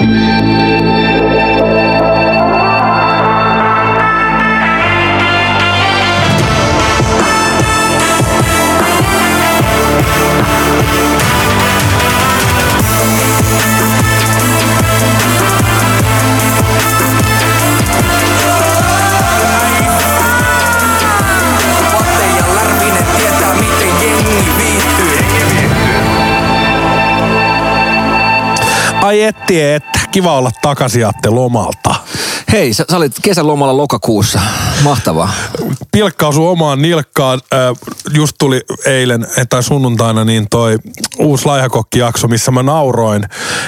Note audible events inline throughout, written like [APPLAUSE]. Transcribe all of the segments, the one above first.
Música Etti, että kiva olla takaisin Atte lomalta. Hei, sä, sä olit kesälomalla lokakuussa. Mahtavaa. Pilkkaa sun omaan nilkkaan. Just tuli eilen eh, tai sunnuntaina niin toi uusi laihakokkijakso, missä mä nauroin,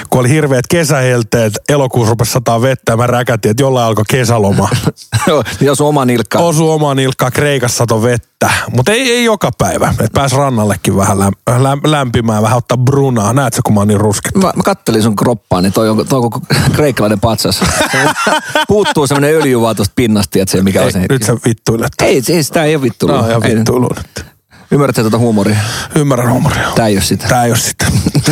kun oli hirveät kesähelteet, elokuussa rupesi sataa vettä ja mä räkätin, että jollain alkoi kesäloma. [LAUGHS] Joo, sun oma nilkka. Osu omaan nilkkaan, Kreikassa sato vettä. Mutta ei, ei joka päivä. että pääs rannallekin vähän läm, läm, lämpimään, vähän ottaa brunaa. Näet sä, kun mä oon niin ruskettu? Mä, mä kattelin sun kroppaa, niin toi on, toi on kreikkalainen patsas. [LAUGHS] Puuttuu semmoinen öljy vaan tuosta pinnasta, että se mikä on se. Ei, nyt sä vittuilet. Ei, ei, sitä ei ole vittu. No, ihan vittuilu nyt. Ymmärrätkö tuota huumoria? Ymmärrän huumoria. Tää ei ole sitä. Tää ei oo sitä. [LAUGHS]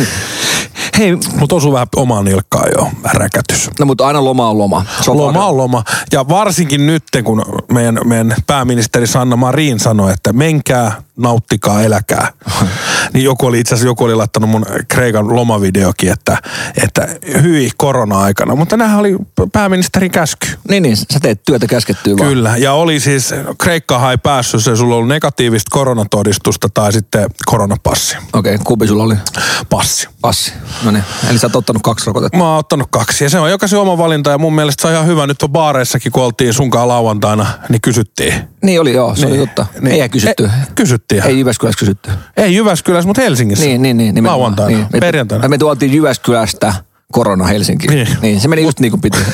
Hei, Mutta osuu vähän omaan nilkkaan jo, räkätys. no mutta aina loma on loma. Se on Loma on loma. Ja varsinkin nyt, kun meidän, meidän pääministeri Sanna Marin sanoi, että menkää, nauttikaa, eläkää. [LAUGHS] niin joku oli itse asiassa, joku oli laittanut mun Kreikan lomavideokin, että, että hyi korona-aikana. Mutta nämähän oli pääministerin käsky. Niin, niin, sä teet työtä käskettyä vaan. Kyllä, ja oli siis, Kreikkahan ei päässyt, se sulla oli negatiivista koronatodistusta tai sitten koronapassi. Okei, okay, kumpi sulla oli? Passi. Passi. No niin, eli sä oot ottanut kaksi rokotetta. Mä oon ottanut kaksi ja se on jokaisen oma valinta ja mun mielestä se on ihan hyvä. Nyt on baareissakin, kun oltiin sunkaan lauantaina, niin kysyttiin. Niin oli, joo, se oli totta. Niin. Ei kysytty. Ei, kysyttiin. Ei Jyväskylässä kysytty. Ei Jyväskylässä, mutta Helsingissä. Niin, niin, niin. nimenomaan. Lauantaina, Niin. Me- perjantaina. Me tuoltiin Jyväskylästä korona Helsinkiin. Niin. niin. se meni just niin kuin piti. [LAUGHS]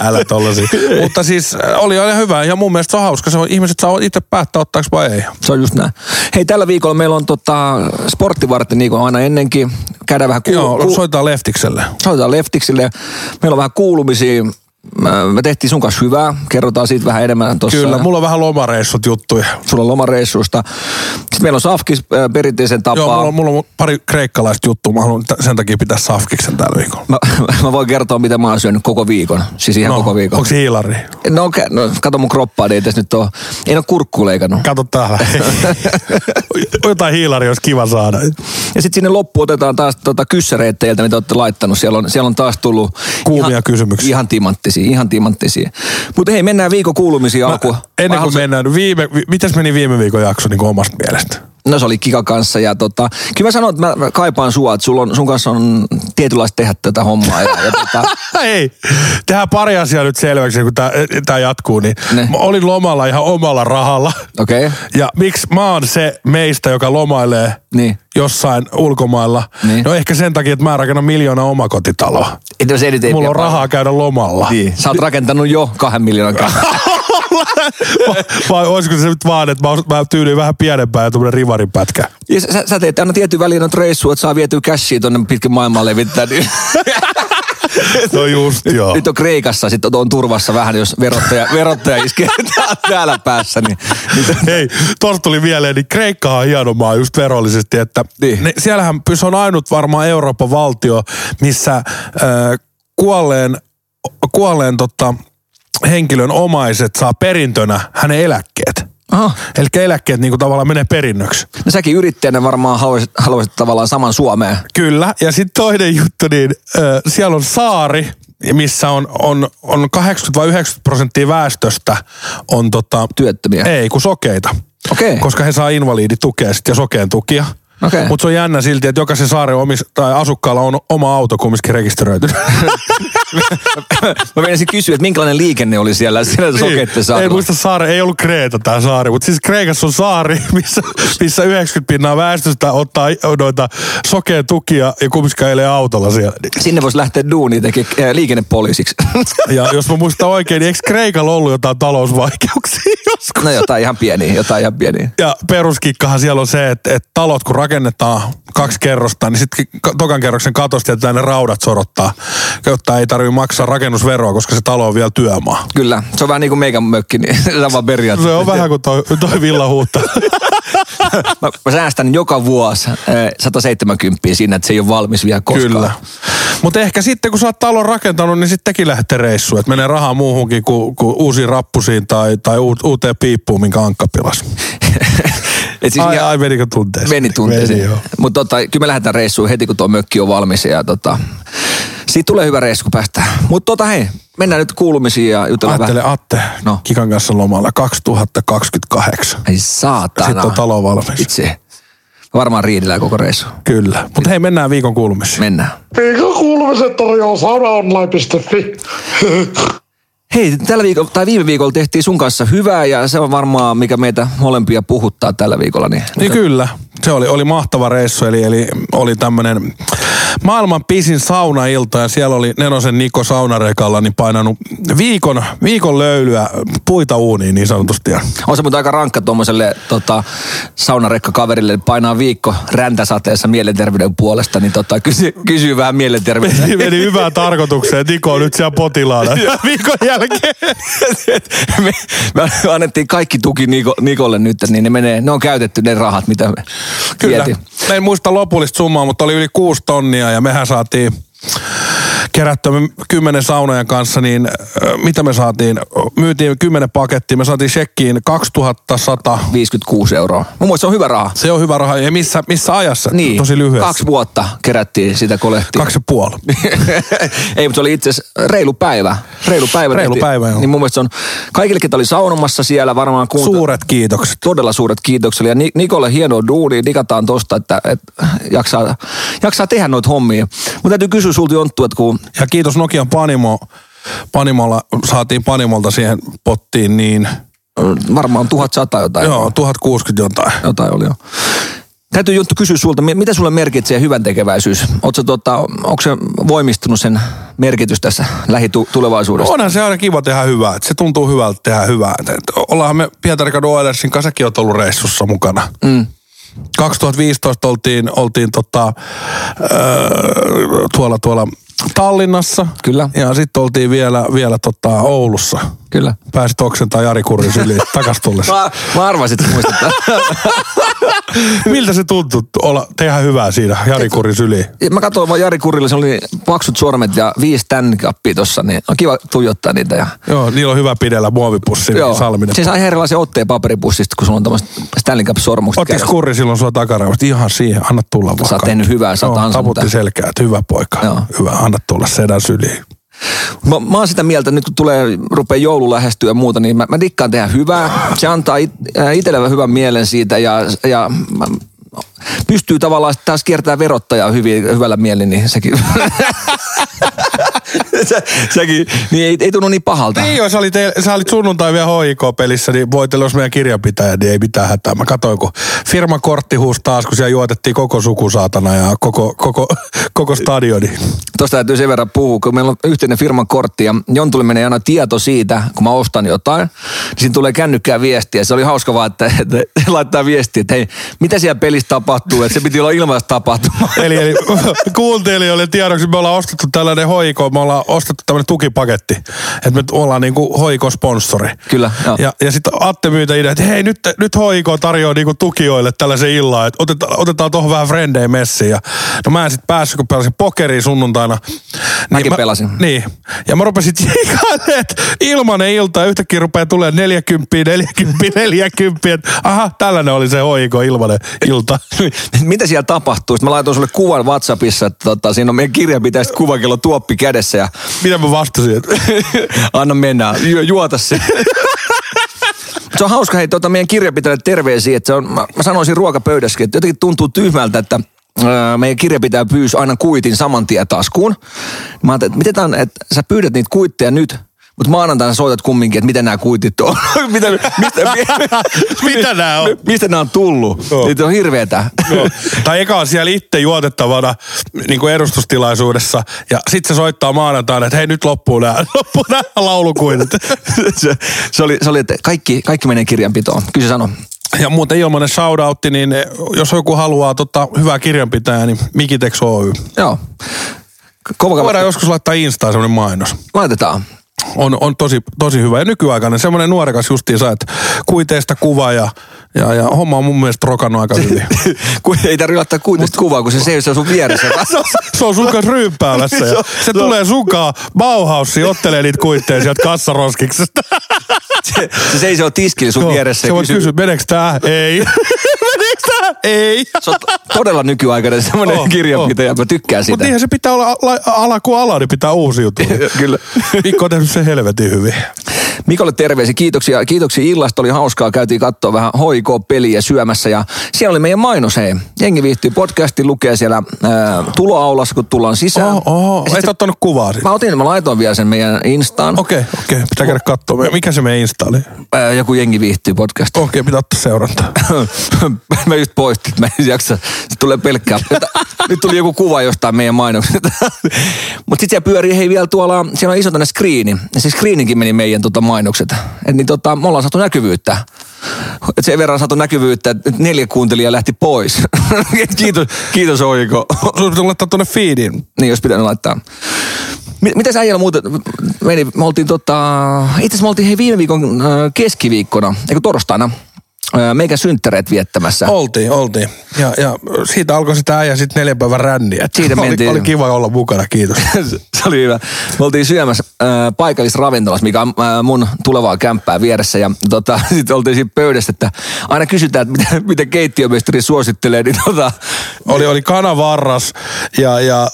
Älä tollasi. mutta siis äh, oli ihan hyvä ja mun mielestä se on hauska. Se on, ihmiset saa itse päättää ottaako vai ei. Se on just näin. Hei, tällä viikolla meillä on tota, sporttivartti niin kuin aina ennenkin. Käydään vähän kuulu- Joo, soitetaan Leftikselle. soitetaan Leftiksille. Meillä on vähän kuulumisia. Me tehtiin sun kanssa hyvää. Kerrotaan siitä vähän enemmän tuossa. Kyllä, mulla on vähän lomareissut juttuja. Sulla on lomareissuista. Sitten meillä on Safkis äh, perinteisen tapaa. Joo, mulla on, mulla on pari kreikkalaista juttua. Mä haluan sen takia pitää safkiksen tällä viikolla. Mä, [LAUGHS] mä, voin kertoa, mitä mä oon syönyt koko viikon. Siis ihan No, koko viikon. onko hiilari? No, no, kato mun kroppaa, niin ei tässä nyt ole. En ole kurkku leikannut. Kato täällä. [LAUGHS] Jotain hiilari olisi kiva saada. Ja sitten sinne loppuun otetaan taas tota kyssäreitä mitä olette laittanut. Siellä on, siellä on taas tullut... Kuumia ihan, kysymyksiä. Ihan timanttisia, ihan timanttisia. Mutta hei, mennään viikon kuulumisiin alkuun. Ennen kuin mennään, viime, vi, mitäs meni viime viikon jakso niin omasta mielestä? No se oli Kika kanssa ja tota, kyllä mä sanon, että mä, mä kaipaan sua, että sulla on, sun kanssa on tietynlaista tehdä tätä hommaa. Ja, ja tota, [LAUGHS] Ei, tehdään pari asiaa nyt selväksi, kun tämä jatkuu. Niin Ne. mä olin lomalla ihan omalla rahalla. okei, okay. Ja miksi mä oon se meistä, joka lomailee niin. jossain ulkomailla? Niin. No ehkä sen takia, että mä rakennan miljoona omakotitaloa. Et, Mulla on rahaa käydä lomalla. Niin. Sä oot rakentanut jo kahden miljoonan. [LAUGHS] vai, olisiko se nyt vaan, että mä, mä tyylyin vähän pienempää ja tuommoinen rivaripätkä? Ja sä, sä teet aina tietyn väliin noita reissua, että saa vietyä cashia tonne pitkin maailmaa levittää. Niin. [LAUGHS] No just joo. Nyt on Kreikassa, sitten on turvassa vähän, jos verottaja, verottaja iskee [LAUGHS] tää- täällä päässä. Niin, niin, Hei, tosta tuli mieleen, niin Kreikka on hieno maa just verollisesti, että Niin. ne, siellähän se on ainut varmaan Euroopan valtio, missä äh, kuolleen, kuolleen tota, henkilön omaiset saa perintönä hänen eläkkeet. aha. Eli eläkkeet niin kuin tavallaan menee perinnöksi. No säkin yrittäjänä varmaan haluaisit, haluaisit tavallaan saman Suomeen. Kyllä. Ja sitten toinen juttu, niin äh, siellä on saari, missä on, on, on 80 vai 90 prosenttia väestöstä on tota, Työttömiä. ei kun sokeita. Okei. Koska he saa invaliditukea sit ja sokeen tukia. Okei. Mutta se on jännä silti, että jokaisen saaren omis, tai asukkaalla on oma auto kumminkin rekisteröitynyt. [LAUGHS] Mä menisin kysyä, että minkälainen liikenne oli siellä, siellä sokeitten ei saarella. muista saari, ei ollut Kreeta tämä saari, mutta siis Kreikassa on saari, [LAUGHS] missä, missä 90 pinnaa väestöstä ottaa noita sokeen tukia ja kumminkin ei autolla siellä. Sinne voisi lähteä duuniin tekemään äh, liikennepoliisiksi. Ja jos mä muistan oikein, niin eikö Kreikalla ollut jotain talousvaikeuksia [LAUGHS] joskus? no jotain ihan pieniä, jotain ihan pieniä. Ja peruskikkahan siellä on se, että, että talot kun rakennetaan kaksi kerrosta, niin sitten tokan kerroksen katosta jätetään ne raudat sorottaa, jotta ei tarvitse maksaa rakennusveroa, koska se talo on vielä työmaa. Kyllä, se on vähän niin kuin meikän mökki, niin [LAUGHS] sama periaate. Se on vähän kuin toi, toi villahuutta. [LAUGHS] Mä, mä säästän joka vuosi äh, 170 siinä, että se ei ole valmis vielä koskaan. Kyllä. Mutta ehkä sitten kun sä oot talon rakentanut, niin sitten tekin lähtee reissuun. Että menee rahaa muuhunkin kuin, kuin uusiin rappusiin tai, tai uuteen piippuun, minkä ankka pilas. [LAUGHS] Et siis Ai, ai, menikö tunteeseen? Meni tunteeseen. Mutta tota, kyllä me lähdetään reissuun heti, kun tuo mökki on valmis. Ja tota, siitä tulee hyvä reissu, kun päästään. Mutta tota hei, mennään nyt kuulumisiin ja jutellaan Ajattele vähän. Atte, No. no. Kikan kanssa lomalla 2028. Ei saatana. Sitten on talo valmis. Itse. Varmaan riidellään koko reissu. Kyllä. Mutta hei, mennään viikon kuulumisiin. Mennään. Viikon kuulumiset tarjoaa saunaonline.fi. Hei, tällä viikolla, tai viime viikolla tehtiin sun kanssa hyvää ja se on varmaan, mikä meitä molempia puhuttaa tällä viikolla. Niin, Niin kyllä, se oli, oli mahtava reissu, eli, eli oli tämmönen maailman pisin saunailta ja siellä oli Nenosen Niko saunarekalla niin painanut viikon, viikon löylyä puita uuniin niin sanotusti. On se mutta aika rankka tuommoiselle tota, saunarekkakaverille painaa viikko räntäsateessa mielenterveyden puolesta, niin tota, kysy, kysyy vähän mielenterveyden. Meni hyvään tarkoitukseen, Niko on nyt siellä potilaana [LAUGHS] viikon jälkeen. me, me annettiin kaikki tuki Niko, Nikolle nyt, niin ne, menee, ne on käytetty ne rahat, mitä me Kyllä. Mä en muista lopullista summaa, mutta oli yli kuusi tonnia ja mehän saatiin kerättyä me kymmenen saunojen kanssa, niin mitä me saatiin? Myytiin kymmenen pakettia, me saatiin shekkiin 2100. 56 euroa. Mun mielestä se on hyvä raha. Se on hyvä raha. Ja missä, missä ajassa? Niin, Tosi lyhyesti. kaksi vuotta kerättiin sitä kolehtia. Kaksi ja puoli. [LAUGHS] Ei, mutta se oli itse asiassa reilu päivä. Reilu päivä. Reilu tehtiin. päivä, joo. Niin mun mielestä se on, kaikille, ketä oli saunomassa siellä varmaan kuunta- Suuret kiitokset. Todella suuret kiitokset. Ja Ni- Nikolle hieno duuni. Digataan tosta, että, että jaksaa, jaksaa tehdä noita hommia. Mutta täytyy kysyä sulta Jonttu, että kun Ja kiitos Nokian Panimo. Panimolla saatiin Panimolta siihen pottiin niin, varmaan 1100 jotain. joo, 1060 jotain. Jotain oli jo. Täytyy Jonttu kysyä sulta, mi- mitä sulle merkitsee hyvän tekeväisyys? Oletko tota, onko se voimistunut sen merkitys tässä lähitulevaisuudessa? Onhan se aina kiva tehdä hyvää. että Se tuntuu hyvältä tehdä hyvää. Et, et, ollaanhan me Pietarikadun Oilersin kanssa säkin oot ollut reissussa mukana. Mm. 2015 oltiin, oltiin tota, öö, tuolla, tuolla Tallinnassa. Kyllä. Ja sitten oltiin vielä, vielä tota Oulussa. Kyllä. Pääsit oksentaa Jari Kurrin syliin [LAUGHS] takas tullessa. Mä, mä arvasin, että muistat. [LAUGHS] Miltä se tuntui olla, tehdä hyvää siinä Jari Kurrin syliin? Mä katsoin vaan Jari Kurille, se oli paksut sormet ja viisi tänkappia tossa, niin on kiva tuijottaa niitä. Ja, Joo, niillä on hyvä pidellä muovipussi, niin Salminen. Se sai erilaisen otteen paperipussista, kun sulla on tämmöiset Stanley Cup-sormukset. Ottiko kädessä. Kurri silloin sua takaraivosta? Ihan siihen, anna tulla vaan. Sä oot tehnyt hyvää, sä oot Joo, ansainnut taputti selkää, että hyvä poika. Joo. Hyvä, anna tulla sedän syliin. Mä, mä oon sitä mieltä, nyt kun tulee, rupeaa joulu lähestyä ja muuta, niin mä, mä dikkaan tehdä hyvää. Se antaa it, äh, itselle hyvän mielen siitä ja, ja mä, pystyy tavallaan taas kiertämään verottajaa hyvin, hyvällä mielin, niin sekin... [LAUGHS] [LAUGHS] se, sekin, niin ei, ei tunnu niin pahalta. Niin joo, sä olit, sä olit sunnuntai vielä HIK-pelissä, niin voitelu olisi meidän kirjanpitäjä, niin ei mitään hätää. Mä katsoin, kun firman kortti huusi taas, kun siellä juotettiin koko sukusaatana ja koko, koko, [LAUGHS] koko stadioni. Tuosta täytyy sen verran puhua, kun meillä on yhteinen firman kortti ja Jontulle menee aina tieto siitä, kun mä ostan jotain, niin siinä tulee kännykkää viestiä. Se oli hauska vaan, että, että [LAUGHS] laittaa viestiä, että hei, mitä siellä pelissä tapahtuu, että se piti olla ilmaista tapahtuma. Eli, eli kuuntelijoille tiedoksi, me ollaan ostettu tällainen HIK, me ollaan ostettu tämmöinen tukipaketti, että me ollaan niinku HIK-sponsori. Kyllä, joo. Ja, ja sitten Atte myytä idea, että hei nyt, nyt HIK tarjoaa niinku tukijoille tällaisen illan, että otetaan, otetaan tuohon vähän frendejä messiin. Ja, no mä en sitten päässyt, kun pelasin pokeria sunnuntaina. Mäkin mä, pelasin. Niin. Ja mä rupesin [LAUGHS] tsiikailemaan, että ilmanen ilta ja yhtäkkiä rupeaa tulee 40, 40, 40. Että aha, tällainen oli se HIK ilmanen ilta. mitä siellä tapahtuu? Sitten mä laitoin sulle kuvan WhatsAppissa, että tota, siinä on meidän kirjanpitäjästä kuvakello tuoppi kädessä ja Mitä mä vastasin? Että [LAUGHS] anna mennä, ju, juota se. [LAUGHS] Se on hauska, hei, tota, meidän kirjanpitäjälle terveisiä, että se on, mä, mä sanoisin ruokapöydässäkin, että jotenkin tuntuu tyhmältä, että meidän kirjanpitäjä pyysi aina kuitin saman tien taskuun. Mä ajattelin, että miten tämän, että sä pyydät niitä kuitteja nyt, mutta maanantaina soitat kumminkin, että miten nämä kuitit on. [LAUGHS] mitä, mistä, [LAUGHS] Mitä nää on? Mistä nämä on tullut? Niitä on hirveetä. Joo. [LAUGHS] Tai eka on siellä itse juotettavana niin kuin edustustilaisuudessa. Ja sitten se soittaa maanantaina, että hei nyt loppuu nämä, loppuu nämä laulukuitit. se, se, oli, se oli, että kaikki, kaikki menee kirjanpitoon. Kyllä se sanoi. Ja muuten ilmanen shoutoutti, niin jos joku haluaa tota, hyvää kirjanpitäjää, niin Mikitex Oy. Joo. Kova Voidaan joskus laittaa Instaan semmoinen mainos. Laitetaan. On, on tosi, tosi hyvä. Ja nykyaikainen, semmoinen nuorekas justiinsa, että kuiteista kuva ja, ja, ja homma on mun mielestä rokannut aika hyvin. [LAUGHS] kun ei tarvitse ottaa kuitenkin kuvaa, kun se seisoo sun vieressä. [LAUGHS] se on sun kanssa ryyppäämässä ja [LAUGHS] se tulee sunkaan Bauhausiin, ottelee niitä kuitteja sieltä kassaroskiksesta. se, se seisoo tiskillä sun Joo, vieressä. Se kysyy- kysyä, meneekö tää? Ei. Ei. Se on to- todella nykyaikainen semmoinen Oh, kirjanpitäjä. Mä tykkään Mutta siitä. niinhän se pitää olla ala, ala kuin ala, niin pitää uusiutua. [LAUGHS] Kyllä. Mikko on tehnyt sen helvetin hyvin. Mikolle terveisiä, kiitoksia, kiitoksia illasta, oli hauskaa, käytiin katsoa vähän hoiko-peliä syömässä ja siellä oli meidän mainos, hei. Jengi viihtyy podcasti, lukee siellä ää, tuloaulassa, kun tullaan sisään. Oho. Ja Et sitten- ottanut kuvaa siitä. Mä otin, mä laitoin vielä sen meidän Instaan. Okei, okay, okei. Okay. Pitää käydä katsoa. Mikä se meidän Insta oli? Okei, Ää, joku jengi viihtyy podcast. okay, pitää ottaa seurantaa. [LAUGHS] mä just poistin, mä en jaksa. Se tulee pelkkää. Nyt tuli joku kuva jostain meidän mainoksesta. [LAUGHS] Mutta sitten siellä pyörii hei vielä tuolla, siellä on iso tänne screeni. Ja se screeninkin meni meidän tota mainokset. Et niin tota, me ollaan saatu näkyvyyttä. Et sen verran saatu näkyvyyttä, että neljä kuuntelijaa lähti pois. [LAUGHS] kiitos, kiitos Oiko. Pitää laittaa tuonne feediin. Niin, jos pitänyt laittaa. Mi- Mitäs äijällä muuten meni? Me oltiin tota, itse asiassa me oltiin hei viime viikon äh, keskiviikkona, eikö torstaina, meikä synttäreet viettämässä. Oltiin, oltiin. Ja, ja siitä alkoi sitä äijä sitten neljän päivän ränniä. Siitä oli, mentiin. oli kiva olla mukana, kiitos. [LAUGHS] se oli hyvä. Me oltiin syömässä äh, paikallisravintolassa, mikä on äh, mun tulevaa kämppää vieressä. Ja tota, [LAUGHS] sitten oltiin siinä pöydässä, että aina kysytään, että mitä, mitä keittiömestari suosittelee. Niin tota, Oli, oli kanavarras ja, ja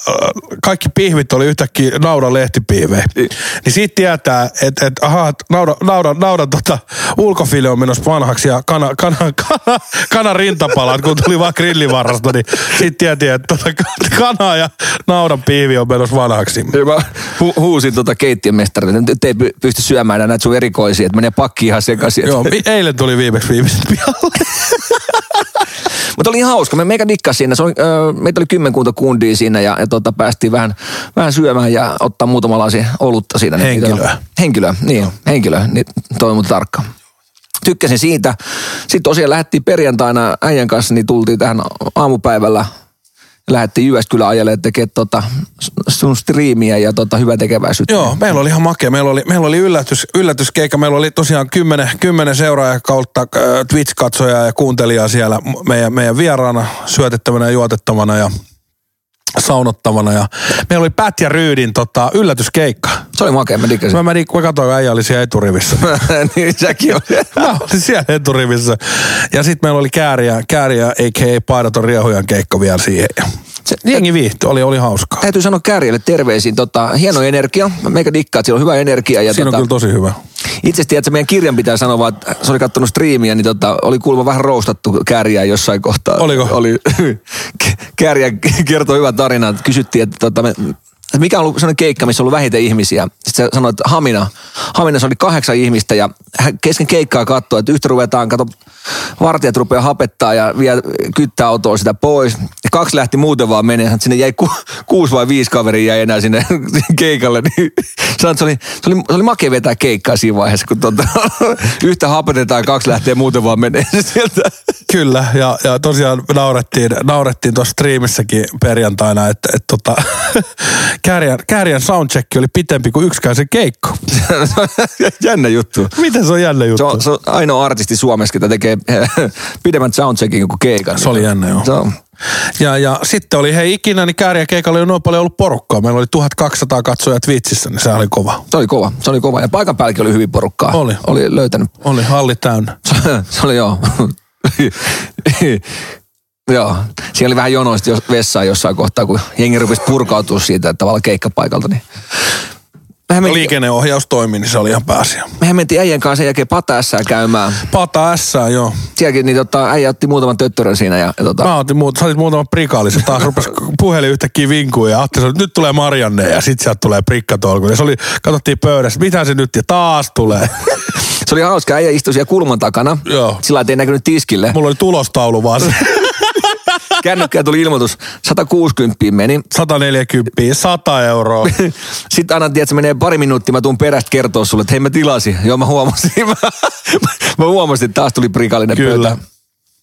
kaikki pihvit oli yhtäkkiä naudan lehtipiivejä. Niin siitä tietää, että et, aha, naudan, naudan, naudan tota, ulkofile on menossa vanhaksi ja kana, kana, kana, kana rintapalat, kun tuli vaan grillivarrasta, niin siitä tietää, että tota, kana ja naudan piivi on menossa vanhaksi. ja mä hu- huusin tota keittiömestarille, että ei py- pysty syömään näitä sun erikoisia, että menee pakki ihan sekaisin. Joo, mi- eilen tuli viimeksi viimeiset pihalle. Mutta oli ihan hauska. Me meikä dikkas siinä. Se oli, ö, meitä oli kymmenkunta kundia siinä ja, ja tota, päästiin vähän, vähän syömään ja ottaa muutama lasi olutta siinä. Niin, Henkilöä. Tota, henkilöä, niin henkilöä. Niin, toi on tarkka. Tykkäsin siitä. Sitten tosiaan lähdettiin perjantaina äijän kanssa, niin tultiin tähän aamupäivällä lähdettiin Jyväskylän ajalle tekemään tota sun striimiä ja tota hyvä tekeväisyyttä. Joo, meillä oli ihan makea. Meillä oli, meillä oli yllätys, yllätyskeikka. Meillä oli tosiaan kymmenen, kymmenen seuraajaa kautta Twitch-katsojaa ja kuuntelijaa siellä meidän, meidän vieraana syötettävänä ja juotettavana ja saunottavana. Ja meillä oli Pät ja Ryydin tota, yllätyskeikka. Se oli makea, mä dikkasin. Mä, menin, mä katsoin, äijä oli siellä eturivissä. [LAUGHS] niin säkin oli. Mä olin siellä eturivissä. Ja sitten meillä oli Kääriä, Kääriä a.k.a. Paidaton Riehujan keikka vielä siihen. Se- Jengi viihtyi, oli, oli hauskaa. Täytyy sanoa Kärjelle terveisiin. Tota, hieno energia. Meikä dikkaa, että siellä on hyvä energia. Ja Siinä on tota, kyllä tosi hyvä. Itse asiassa, että meidän kirjan pitää sanoa, vaan, että se oli kattonut striimiä, niin tota, oli kuulemma vähän roustattu kääriä jossain kohtaa. Oliko? Oli, [LAUGHS] kääriä kertoi hyvän tarinan, kysyttiin, että, tota, me, että mikä on ollut sellainen keikka, missä on ollut vähiten ihmisiä. Sitten se sanoi, että Hamina, Haminassa oli kahdeksan ihmistä ja hän kesken keikkaa katsoi, että yhtä ruvetaan, kato, vartijat rupeaa hapettaa ja vie kyttää autoa sitä pois. Ja kaksi lähti muuten vaan menemään. Sinne jäi ku, kuusi vai viisi kaveria jäi enää sinne [LAUGHS] keikalle. Niin, sanoin, että se, oli, se, oli, se oli makea vetää keikkaa siinä vaiheessa, kun tuota, [LAUGHS] yhtä hapetetaan, kaksi lähtee muuten vaan menee [LAUGHS] sieltä. Kyllä, ja, ja tosiaan naurettiin, naurettiin tuossa striimissäkin perjantaina, että et, tota, Kääriän, Kääriän soundcheck oli pitempi kuin yksikään se keikko. [LAUGHS] Jännä juttu. Miten se on jännä juttu? Se on, se on ainoa artisti Suomessa, joka tekee [LAUGHS] pidemmän soundcheckin kuin keikan. Se oli jännä, joo. Se on. Ja, ja sitten oli, hei ikinä, niin Kääriän keikalla ei ole noin paljon ollut porukkaa. Meillä oli 1200 katsojaa Twitchissä, niin se oli kova. Se oli kova, se oli kova. Ja paikan päälläkin oli hyvin porukkaa. Oli. Oli löytänyt. Oli halli täynnä. [LAUGHS] se oli joo. Joo. Siellä oli vähän jonoista jos- vessaa jossain kohtaa, kun jengi rupesi purkautua siitä että tavallaan keikkapaikalta. Niin. Mehän, mentiin, Liikenneohjaus toimi, niin se oli ihan pääasia. mehän mentiin äijän kanssa sen jälkeen Pataässään käymään. Pata S, joo. Sielläkin niin tota, äijä otti muutaman töttörön siinä. Ja, ja tota, Mä otin muut, sä otit muutaman prikaalisen. Taas rupes puhelin yhtäkkiä vinkuu ja Atte sanoi, että nyt tulee Marianne ja sit sieltä tulee prikkatolku. Ja se oli, katsottiin pöydässä, mitä se nyt ja taas tulee. se oli hauska, äijä istui siellä kulman takana. Joo. Sillä ei näkynyt tiskille. Mulla oli tulostaulu vaan se. Kännykkään tuli ilmoitus, 160 meni. 140, 100 euroa. [LAUGHS] Sitten aina, tiedät, se menee pari minuuttia, mä tuun perästä kertoa sulle, että hei mä tilasin. Joo, mä huomasin. [LAUGHS] Mä, mä huomasin, että taas tuli prikallinen Kyllä. pöytä.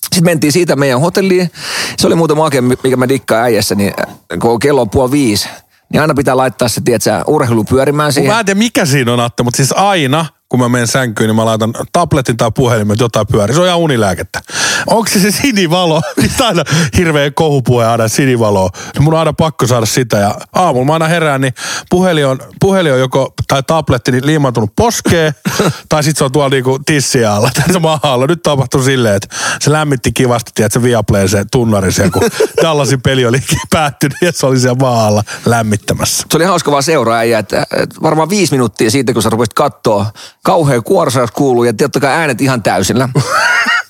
Sitten mentiin siitä meidän hotelliin. Se oli muuten makea, mikä mä dikkaan äijässä, niin kun kello on puoli viisi, niin aina pitää laittaa se, tiedätkö, urheilu pyörimään siihen. Mä en tiedä mikä siinä on Atte, mutta siis aina kun mä menen sänkyyn, niin mä laitan tabletin tai puhelimen, että jotain pyörii. Se on ihan unilääkettä. Onko se se sinivalo? [LAUGHS] Mistä aina hirveä kohupuhe aina sinivaloa? Mun on aina pakko saada sitä. Ja aamulla mä aina herään, niin puhelin on, puhelin on joko, tai tabletti niin liimantunut poskeen, [LAUGHS] tai sitten se on tuolla niinku tissiä alla, tai [LAUGHS] se maa alla. Nyt tapahtui silleen, että se lämmitti kivasti, että se Viaplay se tunnari siellä, kun Dallasin peli oli päättynyt ja se oli siellä maa alla lämmittämässä. Se oli hauska vaan seuraa, että, että varmaan viisi minuuttia siitä, kun sä rupesit katsoa, kauhea kuorsaus kuuluu ja totta kai äänet ihan täysillä. [LAUGHS]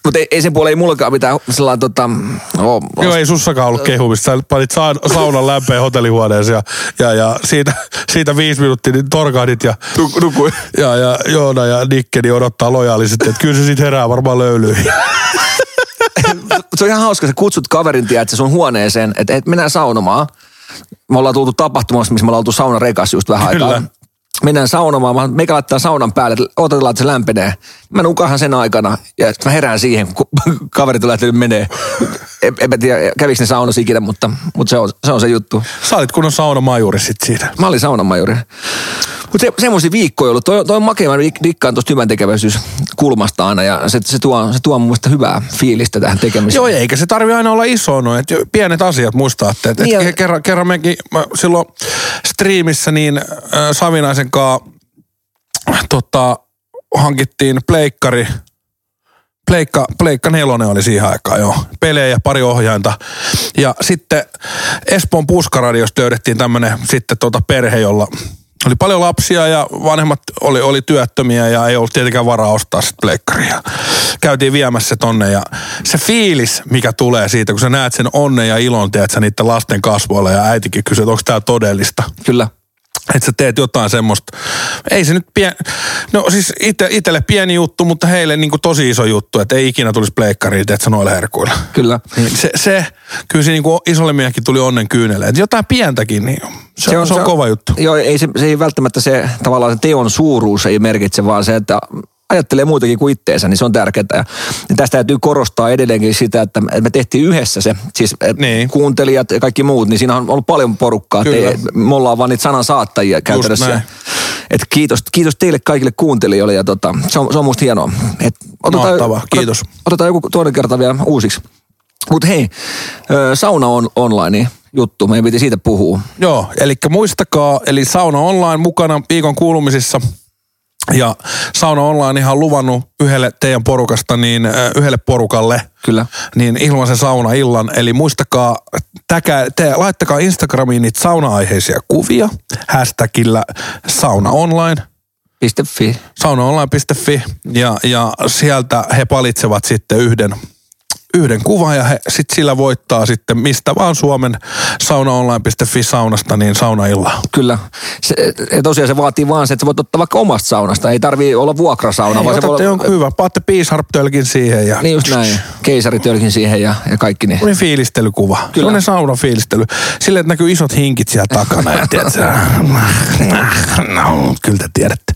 Mutta ei, ei sen puolella ei mullakaan mitään sellainen tota... Oh, Joo, ei sussakaan ollut kehumista. Sä panit sa- saunan lämpeen hotellihuoneeseen ja, ja, ja siitä, siitä viisi minuuttia niin torkahdit ja, Nukui. ja, ja Joona ja Nikkeni odottaa lojaalisesti, että kyllä se siitä herää varmaan löylyihin. se on ihan hauska, sä kutsut kaverin, tiedät, sun huoneeseen, että et mennään saunomaan. Me ollaan tultu tapahtumassa, missä me ollaan oltu saunarekas just vähän Kyllä. aikaa. Mennään saunomaan, meikä laittaa saunan päälle, että odotetaan, että se lämpenee. Mä nukahan sen aikana ja mä herään siihen, kun [LAUGHS] kaverit on lähtenyt menee. En, en mä tiedä, kävikö ne saunassa ikinä, mutta, mutta se, on, se on se juttu. Sä olit kunnon saunamajuri sit siinä. Mä olin saunamajuri. Mutta se, semmoisia viikkoja ollut. Toi, toi on makea, mä dik- dikkaan tuosta hyvän tekeväisyys kulmasta aina ja se, se, tuo, se tuo mun mielestä hyvää fiilistä tähän tekemiseen. Joo, eikä se tarvi aina olla iso noin, että pienet asiat muistaa, että, että Niin ja- kerran, kerran mekin mä silloin striimissä niin äh, Savinaisen kanssa tota, hankittiin pleikkari, Pleikka, Pleikka nelonen oli siihen aikaan jo. Pelejä, pari ohjainta. Ja sitten Espoon Puskaradiosta löydettiin tämmönen sitten tota perhe, jolla oli paljon lapsia ja vanhemmat oli, oli työttömiä ja ei ollut tietenkään varaa ostaa sitten pleikkaria. Käytiin viemässä se tonne ja se fiilis, mikä tulee siitä, kun sä näet sen onnen ja ilon, teet sä niiden lasten kasvoilla ja äitikin kysyy, että onko tämä todellista Kyllä. Että sä teet jotain semmoista. Ei se nyt pien... No siis ite, itelle pieni juttu, mutta heille niin kuin tosi iso juttu, että ei ikinä tulisi pleikkariin, että sä noilla herkuilla. Kyllä. Niin se, se, kyllä se niin kuin isolle miehenkin tuli onnen kyynelle. Että jotain pientäkin, niin se, se, on, se on kova juttu. Joo, ei se, se ei välttämättä se tavallaan se teon suuruus ei merkitse, vaan se, että ajattelee muutakin kuin itteensä, niin se on tärkeää. Ja, tästä täytyy korostaa edelleenkin sitä, että me tehtiin yhdessä se, siis niin. Niin. kuuntelijat ja kaikki muut, niin siinä on ollut paljon porukkaa. Kyllä. Ei, me ollaan vaan niitä sanan saattajia käytännössä. Et kiitos, kiitos teille kaikille kuuntelijoille ja tota, se, on, se on musta hienoa. Et Mahtavaa, kiitos. Otetaan, otetaan joku toinen kerta vielä uusiksi. Mutta hei, sauna on online juttu, meidän piti siitä puhua. Joo, eli muistakaa, eli Sauna Online mukana viikon kuulumisissa. Ja Sauna Online ihan luvannut yhdelle teidän porukasta, niin yhdelle porukalle, Kyllä. niin ilmaisen sauna illan. Eli muistakaa, täkä, te, laittakaa Instagramiin niitä sauna-aiheisia kuvia, hashtagillä sauna online, .fi. saunaonline.fi ja, ja sieltä he valitsevat sitten yhden, yhden kuvan ja he sit sillä voittaa sitten mistä vaan Suomen saunaonline.fi saunasta niin saunailla. Kyllä. Se, ja tosiaan se vaatii vaan se, että sä voit ottaa vaikka omasta saunasta. Ei tarvii olla vuokrasauna, Ei, vaan se voi otatte olla... jonkun hyvä, paatte piisharp-tölkin siihen ja Niin just näin. Keisaritölkin siihen ja, ja kaikki niin. Semmoinen fiilistelykuva. Kyllä. Semmoinen saunan fiilistely. Silleen, että näkyy isot hinkit siellä takana. Ja tiedätkö, no, kyllä te tiedätte.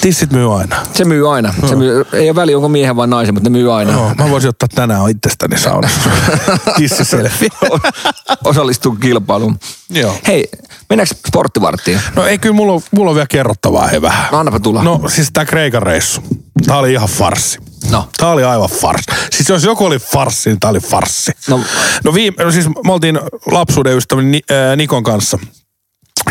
Tissit myy aina. Se myy aina. Se myy, ei ole väliä, onko miehen vai naisen, mutta ne myy aina. Joo, mä voisin ottaa tänään itsestäni saunassa. [LAUGHS] Tissiselfie. [LAUGHS] Osallistuu kilpailuun. Joo. Hei, mennäänkö sporttivarttiin? No ei kyllä, mulla on, mulla on vielä kerrottavaa hei vähän. No annapa tulla. No siis tää Kreikan reissu. Tää oli ihan farsi. No. Tää oli aivan farssi. Siis jos joku oli farssi, niin tää oli farssi. No. no, viime, no siis me oltiin lapsuuden ystäväni Ni- äh, Nikon kanssa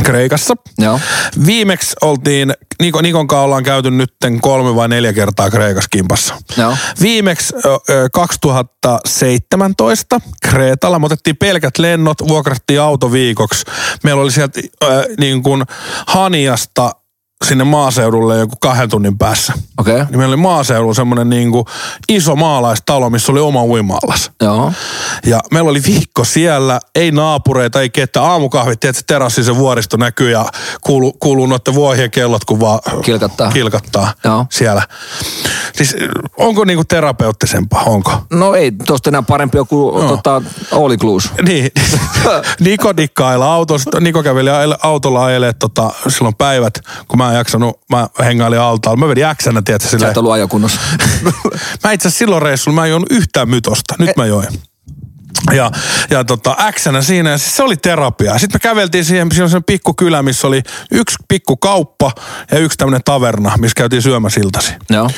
Kreikassa. Joo. Viimeksi oltiin, Niko, Nikon kanssa ollaan käyty nytten kolme vai neljä kertaa Kreikassa kimpassa. Joo. Viimeksi ö, ö, 2017 Kreetalla me otettiin pelkät lennot, vuokrattiin auto viikoksi. Meillä oli sieltä ö, niin kuin Haniasta sinne maaseudulle joku kahden tunnin päässä. Okei. Okay. Niin meillä oli maaseudulla semmoinen niin kuin iso maalaistalo, missä oli oma uimaallas. Joo. Ja meillä oli viikko siellä, ei naapureita, ei ketään. Aamukahvit, tiedätkö, terassi se vuoristo näkyy ja kuuluu, kuuluu noiden vuohien kellot, kun vaan Kilkattaa. kilkattaa Joo. siellä. Siis onko niinku terapeuttisempaa, onko? No ei tosta enää parempi joku no. tota, all inclusive. [LAUGHS] Niin, Niko dikkailla autosta. Niko käveli autolla ajelee tota, silloin päivät, kun mä en jaksanut, mä hengailin altaalla. Mä vedin äksänä, tiedätkö, Sä silleen. et ollut ajokunnossa. [LAUGHS] Mä itse asiassa silloin reissulla, mä en juonut yhtään mytosta. Nyt mä join. Ja, ja tota, äksänä siinä, ja siis se oli terapia. Sitten me käveltiin siihen, siinä on se pikku kylä, missä oli yksi pikku kauppa ja yksi tämmöinen taverna, missä käytiin syömässä iltasi. Joo.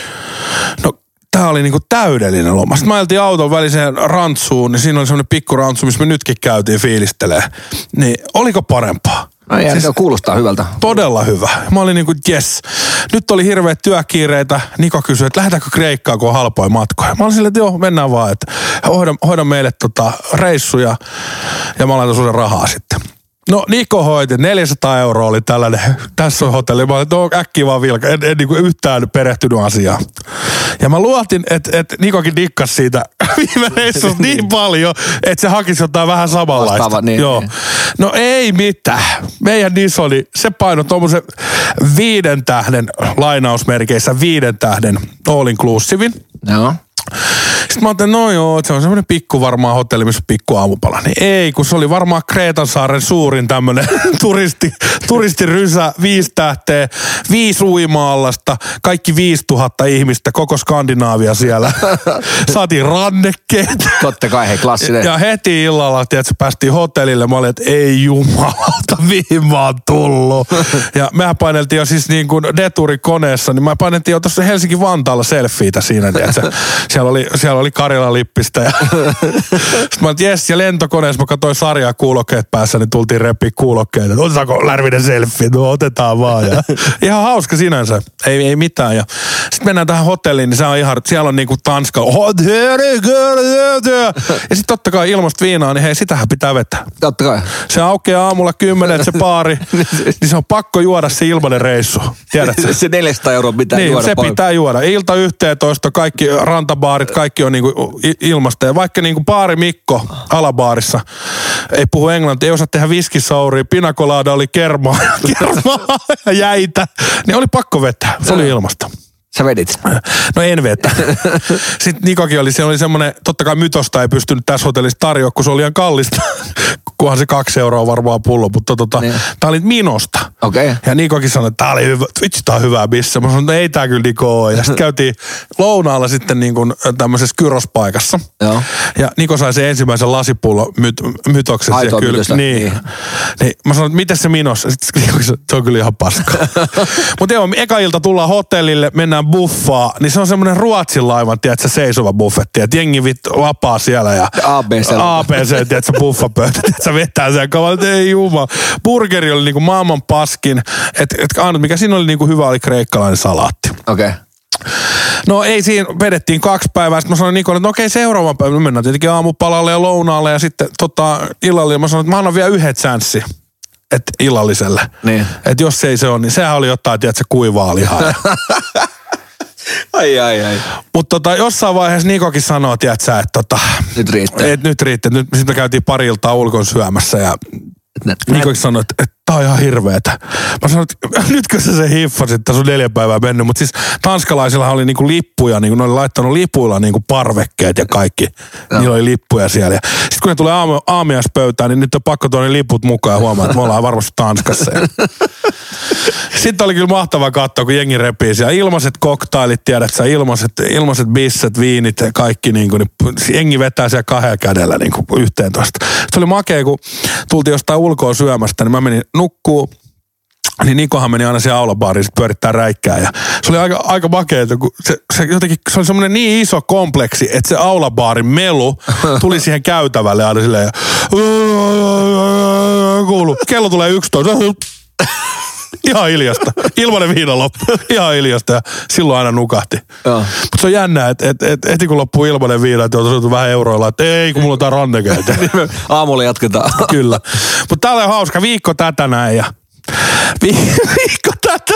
No tää oli niinku täydellinen loma. Sitten mä ajeltiin auton väliseen rantsuun, niin siinä oli semmoinen pikku rantsu, missä me nytkin käytiin fiilistelee. Niin oliko parempaa? No ei, siis... kuulostaa hyvältä. Todella hyvä. Mä olin niinku, yes. Nyt oli hirveät työkiireitä. Niko kysyi, että lähdetäänkö Kreikkaan, kun on halpoja matkoja. Mä olin silleen, että joo, mennään vaan. Että hoida, hoida meille tota reissuja ja mä laitan sulle rahaa sitten. No Niko hoiti, 400 euroa oli tällainen, [LAUGHS] tässä on hotelli. Mä olin, no, äkkiä vaan vilka, en, en niin yhtään perehtynyt asiaan. Ja mä luotin, että, että Nikokin dikkas siitä [LAUGHS] viime reissusta [LAUGHS] niin paljon, että se hakisi jotain vähän samanlaista. Vastaava, niin, Joo. niin. No ei mitään. Meidän niso oli, se paino tuommoisen viiden tähden, lainausmerkeissä viiden tähden all inclusivein. Joo. Sitten mä ajattelin, no joo, että se on semmoinen pikku varmaan hotelli, missä pikku aamupala. Niin ei, kun se oli varmaan Kreetan saaren suurin tämmöinen [LAUGHS] turisti, turistirysä, viisi tähteä, viisi uima-allasta, kaikki 5000 ihmistä, koko Skandinaavia siellä. [LAUGHS] Saatiin rannekkeet. Totta kai, hei, klassinen. Ja heti illalla, tiedätkö, päästiin hotellille. Mä olin, että ei jumalauta, [LAUGHS] mihin mä oon tullut. Ja mehän paineltiin jo siis niin kuin deturikoneessa, niin mä paineltiin jo tuossa Helsinki-Vantaalla selfieitä siinä, tiedätkö. Siellä oli, siellä oli Karjala lippistä. Ja [LAUGHS] Sitten mä olin, jes, ja lentokoneessa mä katsoin sarjaa kuulokkeet päässä, niin tultiin repi kuulokkeet. Että otetaanko Lärvinen selfie? No otetaan vaan. Ja [LAUGHS] ihan hauska sinänsä. Ei, ei mitään. Ja sitten mennään tähän hotelliin, niin se on ihan, siellä on niinku Tanska. Ja sitten totta kai ilmasta viinaa, niin hei, sitähän pitää vetää. Totta kai. Se aukeaa aamulla kymmenen, se baari, [LAUGHS] niin se on pakko juoda se ilmanen reissu. Tiedätkö? Se 400 euroa pitää Niin, juoda se pitää juoda. Ilta 11, kaikki rantabaarit, kaikki on niinku ilmasta. Ja vaikka niinku baari Mikko alabaarissa ei puhu englantia, ei osaa tehdä viskisauria, pinakolaada oli kermaa, [LAUGHS] kermaa ja jäitä, niin oli pakko vetää. Se oli ilmasta. Sä vedit. No en vetä. [LAUGHS] Sitten Nikokin oli, se oli semmoinen, totta kai mytosta ei pystynyt tässä hotellissa tarjoa, kun se oli ihan kallista. [LAUGHS] Kunhan se kaksi euroa varmaan pullo, mutta tota, Niin. tää oli Minosta. Okei. Okay. Ja Nikokin sanoi, että tää oli hyvä, vitsi tää on hyvä missä. Mä sanoin, että ei tää kyllä Niko ole. Ja sitten [LAUGHS] käytiin lounaalla sitten niin kuin tämmöisessä kyrospaikassa. Joo. Ja Niko sai sen ensimmäisen lasipullon myt, mytoksen. Aitoa siellä mytöstä, Niin. niin. niin. Mä sanoin, että miten se Minos? Sitten Niko sanoi, että se on kyllä ihan paska. Mutta joo, eka ilta tullaan hotellille, mennään buffaa. Niin se on semmoinen Ruotsin laivan, tiedätkö, seisova buffetti. Että jengi vittu lapaa siellä ja ABC. ABC, tiedätkö, buffapöytä, tiedätkö, vetää sen kavala, että ei jumala. Burgeri oli niinku maailman paskin, että et, ainut mikä siinä oli niinku hyvä oli kreikkalainen salaatti. Okei. Okay. No ei siinä, vedettiin kaksi päivää, sitten mä sanoin Nikolle, että no okei seuraavan päivän, me mennään tietenkin aamupalalle ja lounaalle ja sitten tota, illalle, mä sanoin, että mä annan vielä yhdet sänssi. Että illalliselle. Niin. Että jos ei se ole, niin sehän oli jotain, tiedätkö, kuivaa lihaa. [LAUGHS] Ai, ai, ai. Mutta tota, jossain vaiheessa Nikokin sanoo, tiedätkö, että tota, Nyt riittää. et nyt riittää. Nyt, sitten me käytiin pari iltaa ulkon syömässä ja Nä- Nikokin sanoi, että, että tää on ihan hirveetä. Mä sanoin, että [LAUGHS] nytkö sä se hiffasit, tässä on neljä päivää mennyt. Mutta siis tanskalaisilla oli niinku lippuja, niinku ne oli laittanut lipuilla niinku parvekkeet ja kaikki. Niillä oli lippuja siellä. Sitten kun ne tulee aamu, aamiaispöytään, niin nyt on pakko tuoda ne liput mukaan ja huomaa, että me ollaan varmasti Tanskassa. [LAUGHS] Sitten oli kyllä mahtava katsoa, kun jengi repii siellä. Ilmaiset koktailit, tiedät sä, ilmaiset, ilmaiset bisset, viinit ja kaikki. Niin kuin, niin jengi vetää siellä kahdella kädellä niin kuin yhteen toista. Se oli makea, kun tultiin jostain ulkoa syömästä, niin mä menin nukkuu. Niin Nikohan meni aina siihen aulabaariin sit pyörittää räikkää. Ja se oli aika, aika makeeta, kun se, se, jotenkin, se oli semmoinen niin iso kompleksi, että se aulabaarin melu tuli siihen käytävälle aina silleen. Ja, kuulu. Kello tulee 11. Ihan hiljasta. Ilmanen viina loppu. Ihan hiljasta ja silloin aina nukahti. Mutta se on jännä, että et, et, heti kun loppuu ilmanen viina, että on vähän euroilla, että ei kun mulla on tää rannekäytä. [LAUGHS] Aamulla jatketaan. Kyllä. Mutta täällä on hauska viikko tätä näin ja vi- [LAUGHS] viikko tätä.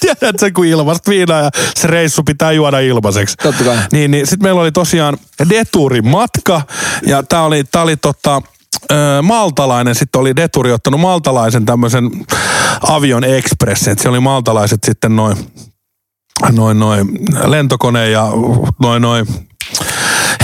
Tiedät sen, kun ilmasta viinaa ja se reissu pitää juoda ilmaiseksi. Totta kai. Niin, niin sitten meillä oli tosiaan Deturin matka ja tää oli, tää oli tota, maltalainen, sitten oli Deturi ottanut maltalaisen tämmöisen Avion Expressin, että siellä oli maltalaiset sitten noin noin, noin lentokone ja noin, noin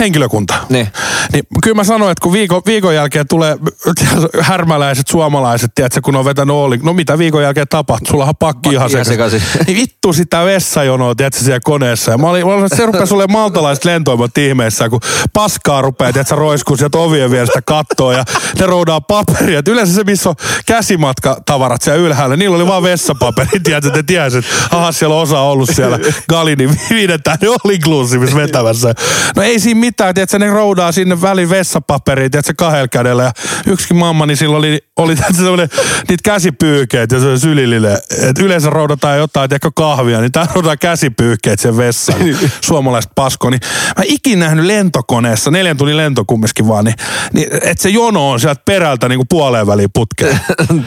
henkilökunta. Niin. Niin kyllä mä sanoin, että kun viikon, viikon jälkeen tulee [LAUGHS] härmäläiset suomalaiset, tiedätkö, kun on vetänyt oli, no mitä viikon jälkeen tapahtuu, sulla on pakki ihan ihan sekaisin. [LAUGHS] Niin vittu sitä vessajonoa, tiedätkö, siellä koneessa. Ja mä olin, mä olin se rupeaa sulle maltalaiset lentoimat ihmeessä, kun paskaa rupeaa, tiedätkö, roiskuu sieltä ovien vierestä kattoa ja ne roudaa paperia. Et yleensä se, missä on käsimatkatavarat siellä ylhäällä, niillä oli vaan vessapaperi, [LAUGHS] tiedätkö, te tiedät, että aha, siellä on osa ollut siellä Galinin viidetään, ne oli inclusive vetämässä. No ei siinä mitään, tiedätkö, ne roudaa sinne väliin vessapaperia, tiedätkö, kahdella kädellä. Ja yksikin mamma, niin sillä oli, oli tiedätkö, semmoinen, niitä käsipyyhkeet ja se sylillille. Et yleensä roudataan jotain, tiedätkö, kahvia, niin tää roudaa käsipyyhkeet sen vessaan. [LAUGHS] Suomalaiset pasko. Niin mä ikinä nähnyt lentokoneessa, neljän tunnin lento kumminkin vaan, niin, niin että se jono on sieltä perältä niin kuin puoleen väliin putkeen.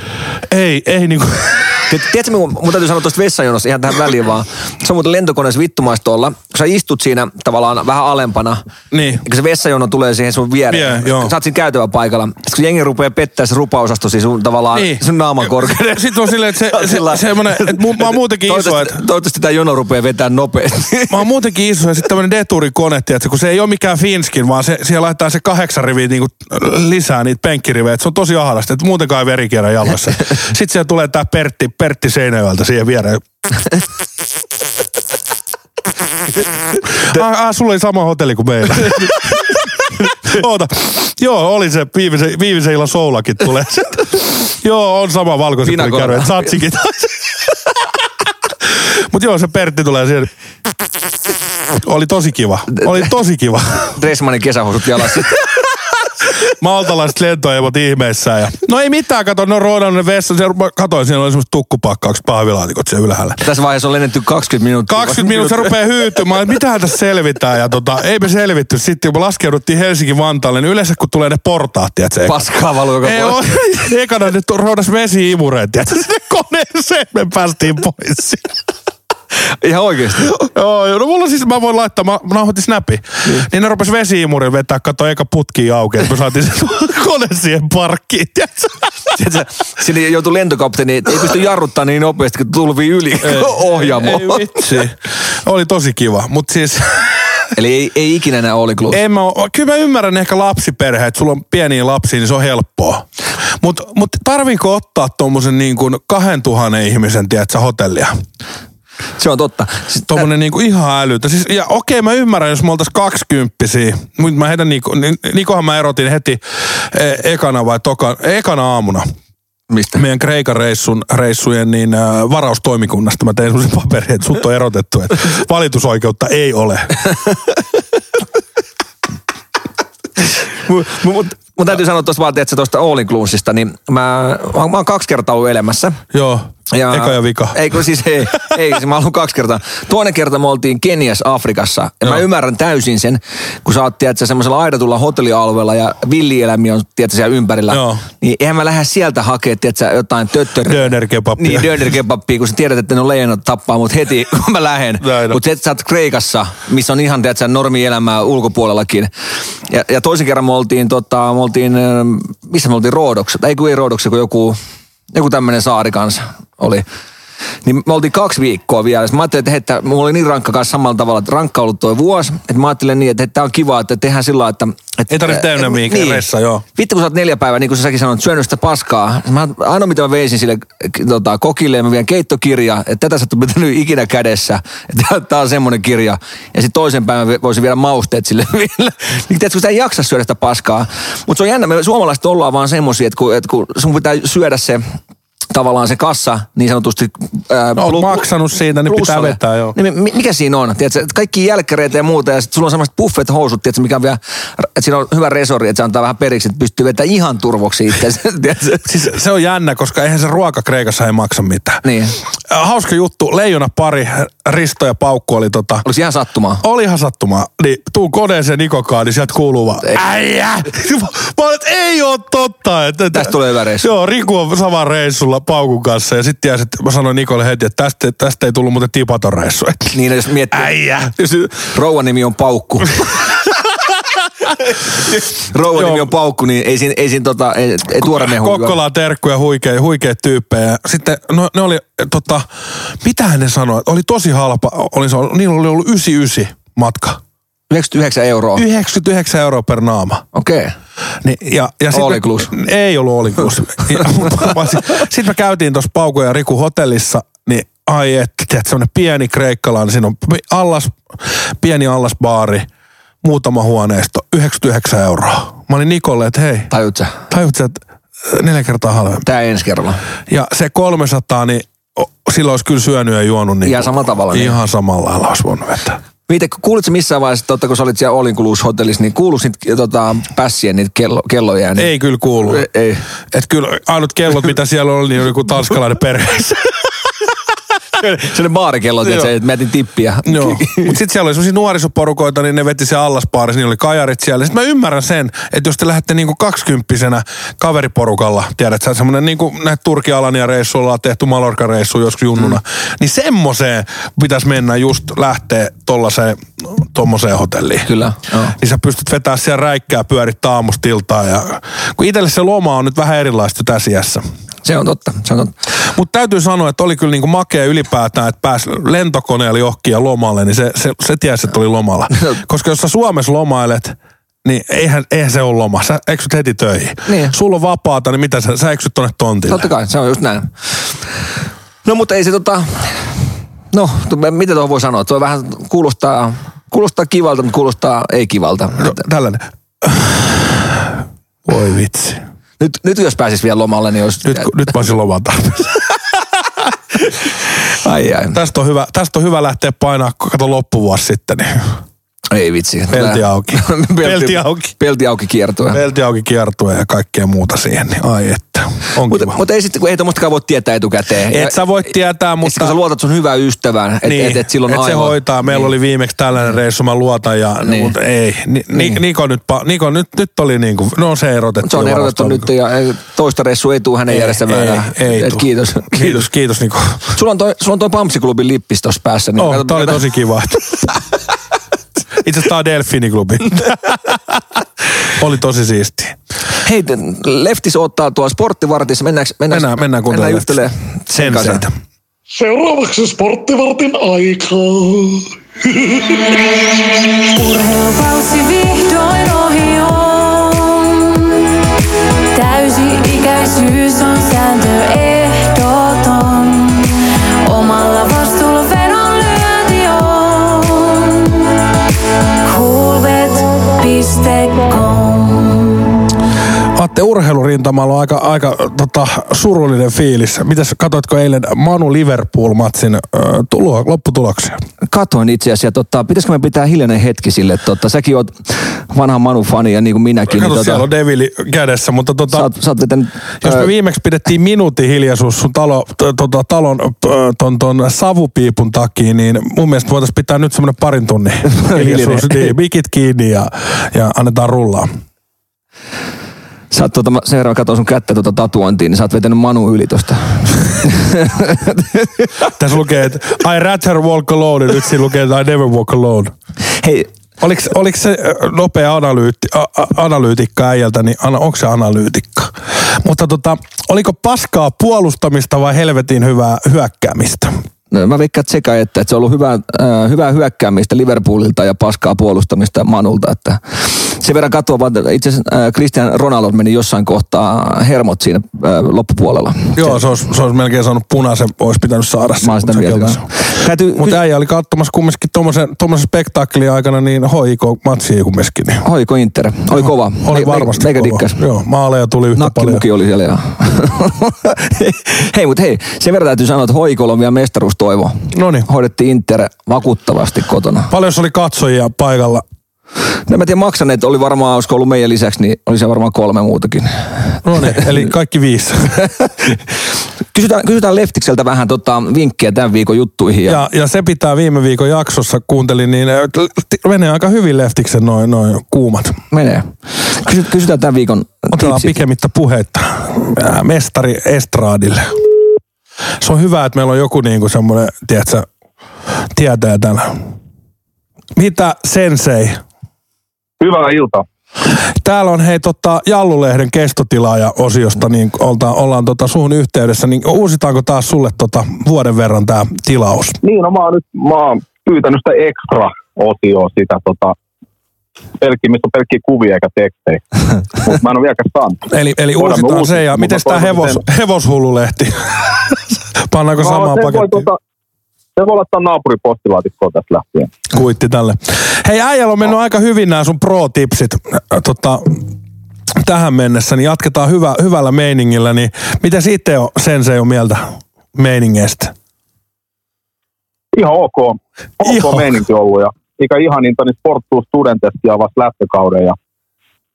[LAUGHS] ei, ei niin kuin, [LAUGHS] Tiet- Tiedätkö, mun, mun täytyy sanoa tuosta vessajonosta ihan tähän väliin vaan. Se on muuten lentokoneessa vittumaista olla. Kun sä istut siinä tavallaan vähän alempana. Niin. Ja kun se vessajono tulee siihen sun viereen. Vie, joo. Sä oot siinä käytävä paikalla. Sitten kun jengi rupeaa pettää se rupaosasto siis sun tavallaan Niin. sun naaman korkeudella. Sitten on silleen, että se, [LAUGHS] se, sillä- semmoinen, että mu, mä oon muutenkin iso, että toivottavasti tämä jono rupeaa vetämään nopeasti. Mä oon muutenkin iso ja sitten tämmönen deturikone, että kun se ei ole mikään Finskin, vaan se, siellä laittaa se kahdeksan riviä niinku lisää niitä penkkirivejä. Se on tosi ahdasta, että muutenkaan ei veri kierrä jaloissa. [LAUGHS] Sitten siellä tulee tää Pertti, Pertti Seinäjoelta siihen viereen. [LAUGHS] ah, ah, sulla oli sama hotelli kuin meillä. [LAUGHS] Oota. Joo, oli se viimeisen, viimeisen illan soulakin tulee. [LAUGHS] joo, on sama Pinakorva. kärvet. Satsikin. Mut joo, se Pertti tulee siihen. Oli tosi kiva. Oli tosi kiva. Dressmanin kesähousut jalassa. [LAUGHS] Maltalaiset lentoeivot ihmeissään. Ja... No ei mitään, kato, ne on roodannut ne vessa. Se, katoin, siinä oli semmoista tukkupakkaukset pahvilaatikot siellä ylhäällä. Tässä vaiheessa on lennetty 20 minuuttia. 20 minuuttia se rupeaa hyytymään, että mitähän tässä selvitään. Ja tota, ei me selvitty. Sitten kun me laskeuduttiin Helsinki-Vantaalle, niin yleensä kun tulee ne portaat, tiedätkö? Paskaa valuu joka Ei. [LAUGHS] Ekana ne roudas vesi-imureet, tiedätkö? Sinne koneeseen me päästiin pois. [LAUGHS] Ihan oikeesti. Joo, joo, no mulla siis, mä voin laittaa, mä, nauhoitin snappi. Niin. niin ne rupes vesiimurin vetää, kato eka putki auki, että me saatiin se [LAUGHS] kone siihen parkkiin, tiedätkö? Sinne joutui lentokapteeni, ei pysty jarruttaa niin nopeasti, kun tulvi yli [LAUGHS] ohjaamoon. Ei vitsi. Oli tosi kiva, mutta siis... Eli ei, ei ikinä enää oli klus. En mä, kyllä mä ymmärrän ehkä lapsiperhe, että sulla on pieniä lapsia, niin se on helppoa. Mutta mut tarviiko ottaa tuommoisen niin kuin 2000 ihmisen, tiedätkö, hotellia? Se on totta. Siis, Tuommoinen niinku ihan älytä. Siis, ja okei, mä ymmärrän, jos me oltais kaksikymppisiä. Mutta mä heitän Niko, Ni- Nikohan mä erotin heti e, ekana vai toka, ekana aamuna. mistä? Meidän Kreikan reissun, reissujen niin, äh, varaustoimikunnasta. Mä tein semmoisen paperin, että sut on erotettu, että [LAUGHS] valitusoikeutta ei ole. [LAUGHS] Mun, mun, mun täytyy sanoa tuosta vaan, että tuosta All Inclusista, niin mä, mä, mä oon kaksi kertaa ollut elämässä. Joo, eka ja vika. Ei kun siis ei, ei siis mä oon kaksi kertaa. Toinen kerta me oltiin Kenias Afrikassa. Ja mä Joo. ymmärrän täysin sen, kun sä oot tiedätkö, semmoisella aidatulla hotellialueella ja villieläimiä on tiedätkö, siellä ympärillä. Joo. Niin eihän mä lähde sieltä hakemaan tiedätkö, jotain töttör... Dönerkebappia. Niin, dönerkebappia, kun sä tiedät, että ne on leijonat tappaa mut heti, [LAUGHS] kun mä lähden. Mutta sä oot Kreikassa, missä on ihan tiedätkö, normielämää ulkopuolellakin. Ja, ja toisen kerran me oltiin, tota, me oltiin, ähm, missä me oltiin Roodoksessa, ei kun ei Roodoksessa, kun joku, joku tämmöinen saari kanssa oli. Niin me oltiin kaksi viikkoa vielä. Sitten mä ajattelin, että, että mulla oli niin rankka kanssa samalla tavalla, että rankka ollut toi vuosi. Että mä ajattelin niin, että tämä on kiva, että tehdään sillä että... että Ei tarvitse täynnä mihinkään ressa, joo. Vittu, kun sä oot neljä päivää, niin kuin sä säkin sanoit, syönyt sitä paskaa. Mä, ainoa, mitä mä veisin sille tota, kokille, mä vien keittokirja, että tätä sä ole pitänyt ikinä kädessä. [LAUGHS] Että tää on semmoinen kirja. Ja sitten toisen päivän voisin viedä mausteet sille [LAUGHS] vielä. Niin tiedätkö, kun sä ei jaksa syödä sitä paskaa. Mutta se on jännä, me suomalaiset ollaan vaan semmoisia, että kun, että kun sun pitää syödä se tavallaan se kassa niin sanotusti... Ää, No, plu- maksanut siitä, niin pitää plussalle. vetää, joo. Niin, mi- mikä siinä on? Tiedätkö, kaikki jälkkäreitä ja muuta, ja sitten sulla on semmoiset buffet-housut, tiedätkö, mikä on vielä, että siinä on hyvä resori, että se antaa vähän periksi, että pystyy vetämään ihan turvoksi itse. [LAUGHS] Siis se on jännä, koska eihän se ruoka Kreikassa ei maksa mitään. niin. Äh, Hauska juttu, leijona pari, Risto ja Paukku oli tota... Olisi ihan sattumaa. Oli ihan sattumaa. Niin tuu koneeseen Nikokaan, niin sieltä kuuluu vaan, Ei. äijä! [LAUGHS] Mä olin, että ei oo totta. Että, Tästä tulee hyvä reissu. Joo, Riku on saman reissulla Paukun kanssa ja sitten että mä sanoin Nikolle heti, että tästä, tästä ei tullut muuten tipaton reissu. [LAUGHS] Niin, jos miettii. äijä! Rouvan nimi on Paukku. [LAUGHS] rouvan nimi on Paukku, niin ei siinä, ei siinä tota, ei, ei tuore mehu. Kokkolaan terkkuja, huikea, tyyppejä. Sitten no, ne oli, tota, mitähän ne sanoi, oli tosi halpa, oli, niillä oli ollut 99 matka. 99 euroa. 99 euroa per naama. Okei. Okay. Niin, ja, ja sit All me-. Ei ollut all. [LAUGHS] Sitten me käytiin tuossa Pauko ja Riku hotellissa, niin ai että, tiedät, semmoinen pieni kreikkalainen, siinä on allas, pieni allasbaari, muutama huoneisto, 99 euroa. Mä olin Nikolle, että hei, Tajut sä? tajut sä, että neljä kertaa halvempi. Tää ensi kerralla. Ja se 300, niin silloin olisi kyllä syönyt ja juonut. Niin Ihan samalla tavalla, niin. Ihan samalla lailla olisi voinut vetää. Viite, kuulitko missään vaiheessa, totta kun sä olit siellä All Inclusive hotellissa, niin kuuluis niitä tota, pässien niitä kello, kelloja? Niin, Ei kyllä kuulu. Ei, ei. Et kyllä ainut kellot, mitä siellä oli, niin oli kuin tanskalainen perheessä. [LAUGHS] Se oli baarikello, että että mä jätin tippiä. Joo. Mutta sitten siellä oli sellaisia nuorisoporukoita, niin ne veti se allaspaarissa, niin oli kajarit siellä. Sitten mä ymmärrän sen, että jos te lähdette niinku kaksikymppisenä kaveriporukalla, tiedät sä, semmoinen niinku näitä turki alania reissuilla on tehty Malorka reissu joskus junnuna, mm. niin semmoiseen pitäisi mennä just lähteä tollaiseen, tommoseen hotelliin. Kyllä, joo. Niin sä pystyt vetämään siellä räikkää pyörittää aamusta iltaan. Ja, kun itselle se loma on nyt vähän erilaista tässä iässä. Se on totta, se on totta. Mutta täytyy sanoa, että oli kyllä niinku makea ylipäätään, että pääsi lentokoneella johonkin ja lomalle, niin se, se, se tiesi, että oli lomalla. [LAUGHS] Koska jos sä Suomessa lomailet, niin eihän, eihän se ole loma. Sä eksyt heti töihin. Niin. Sulla on vapaata, niin mitä sä, sä eksyt tonne tontille. Totta kai, se on just näin. No mutta ei se tota... No, mitä tuohon voi sanoa? Tuo vähän kuulostaa, kuulostaa kivalta, mutta kuulostaa ei kivalta. No, tällainen. Voi vitsi. Nyt, nyt jos pääsis vielä lomalle, niin olisi... Nyt, nyt mä olisin loman. Ai ai. tästä, on hyvä, tästä on hyvä lähteä painaa, kato loppuvuosi sitten. Niin. Ei vitsi. Pelti auki. [LAUGHS] Pelti auki. Pelti auki kiertue. Pelti auki kiertue ja kaikkea muuta siihen, niin ai että. On Mutta kiva. mut ei, sit, kun ei tuommoistakaan voi tietää etukäteen. Et sä voi tietää, Mutta... mutta... sä luotat sun hyvään ystävään, että niin, et, et silloin et se hoitaa. Meillä niin. oli viimeksi tällainen reissu, mä luotan, ja, Niin. mutta ei. Ni, Niin. ni, Niko, nyt, Niko nyt, nyt oli niin kuin, no se erotettu. Se on erotettu nyt ja toista ressua ei tule hänen Ei, järjestämään. ei, enää. ei Et kiitos. Kiitos, kiitos Niko. Sulla on toi, sulla on toi Pampsiklubin lippis tossa päässä. Niin Oh, kato- tää oli tosi kiva. [LAUGHS] Itse asiassa tää on Delfiiniklubi. [LAUGHS] oli tosi siistiä. Hei, Leftis ottaa tuolla sporttivartissa. Mennäänkö, mennäänkö, Mennään, mennään kuuntelemaan juttelemaan sen kanssa? Seuraavaksi sporttivartin aikaa. Urheilukausi vihdoin ohi on. Täysi-ikäisyys on sääntö ehdoton. Coolbet.com Atte urheilurintamalla on aika, aika tota, surullinen fiilis. Mitäs katoitko eilen Manu Liverpool-matsin ö, tulo, lopputuloksia? Katoin itse asiassa. Tota, pitäisikö me pitää hiljainen hetki sille? Tota, säkin oot vanha Manu-fani ja niin kuin minäkin. Kato, niin, siellä on Devili kädessä, mutta tota, sä oot vetänyt, Jos me viimeksi pidettiin minuutin hiljaisuus sun talo, tota, talon ton, ton savupiipun takia, niin mun mielestä voitaisiin pitää nyt semmoinen parin tunnin [LAUGHS] hiljaisuus. niin, mikit kiinni ja, ja annetaan rullaa. Sä oot mä sen verran katsoin sun kättä tuota tatuointiin, niin sä oot vetänyt Manu yli tosta. [LAUGHS] Tässä lukee, että I rather walk alone, ja nyt siinä lukee, että I never walk alone. Hei, Oliko, oliko se nopea analyytti, a, a, analyytikka äijältä, niin ana, onko se analyytikka? Mutta tota, oliko paskaa puolustamista vai helvetin hyvää hyökkäämistä? Mä veikkaan sekä, että, että se on ollut hyvää, äh, hyvää hyökkäämistä Liverpoolilta ja paskaa puolustamista Manulta. Että sen verran katsoa, vaan itse asiassa äh, Cristian Ronaldo meni jossain kohtaa hermot siinä äh, loppupuolella. Joo, se olisi, se olisi melkein saanut punaisen, olisi pitänyt saada Mä oon sitä mieltä. Täytyy, Mutta äijä oli katsomassa kumminkin tuommoisen, spektaakkelin aikana niin hoiko matsia kumminkin. Niin. hoiko Inter? Oli kova. Oli Me- varmasti Meikä kova. dikkas. Joo, maaleja tuli yhtä paljon. Nakkimuki oli siellä. Ja. [LAUGHS] hei, mutta hei, sen verran täytyy sanoa, että hoikolla on vielä mestaruustoivo. No niin. Hoidettiin Inter vakuuttavasti kotona. Paljon oli katsojia paikalla. No mä tiedän, maksaneet oli varmaan, olisiko ollut meidän lisäksi, niin oli se varmaan kolme muutakin. No niin, [LAUGHS] eli kaikki viisi. [LAUGHS] Kysytään, kysytään Leftikseltä vähän tota, vinkkejä tämän viikon juttuihin. Ja, Ja, ja se pitää viime viikon jaksossa, kuuntelin, niin menee aika hyvin Leftiksen noin noin kuumat. menee. Kysy, kysytään tämän viikon Otetaan tipsit. pikemmittä puhetta. Äh, Mestari Estradille. Se on hyvä, että meillä on joku niinku semmoinen, tiedätkö, tietää täällä. Mitä sensei? Hyvää iltaa. Täällä on hei tota, Jallulehden kestotilaaja osiosta, niin oltaan, ollaan tota suhun yhteydessä, niin uusitaanko taas sulle tota vuoden verran tämä tilaus? Niin, no mä oon nyt mä oon pyytänyt sitä extra-osioa sitä tota, pelkki, missä on pelkkiä kuvia eikä tekstejä. [LAUGHS] Mutta mä en ole vieläkään saanut. Eli, eli uusitaan se ja miten tämä hevos, hevoshululehti? [LAUGHS] Pannaanko No, samaan pakettiin? tota, se voi laittaa naapurin postilaatikkoon tästä lähtien. Kuitti tälle. Hei äijällä on mennyt aika hyvin nämä sun pro-tipsit äh, tota, tähän mennessä, niin jatketaan hyvä, hyvällä meiningillä. Niin miten sitten on sen se on mieltä meiningeistä? Ihan ok. Ok Ihan. meininki ollut ja mikä ihaninta, niin Sporttuus Studentesti avasi lähtökauden ja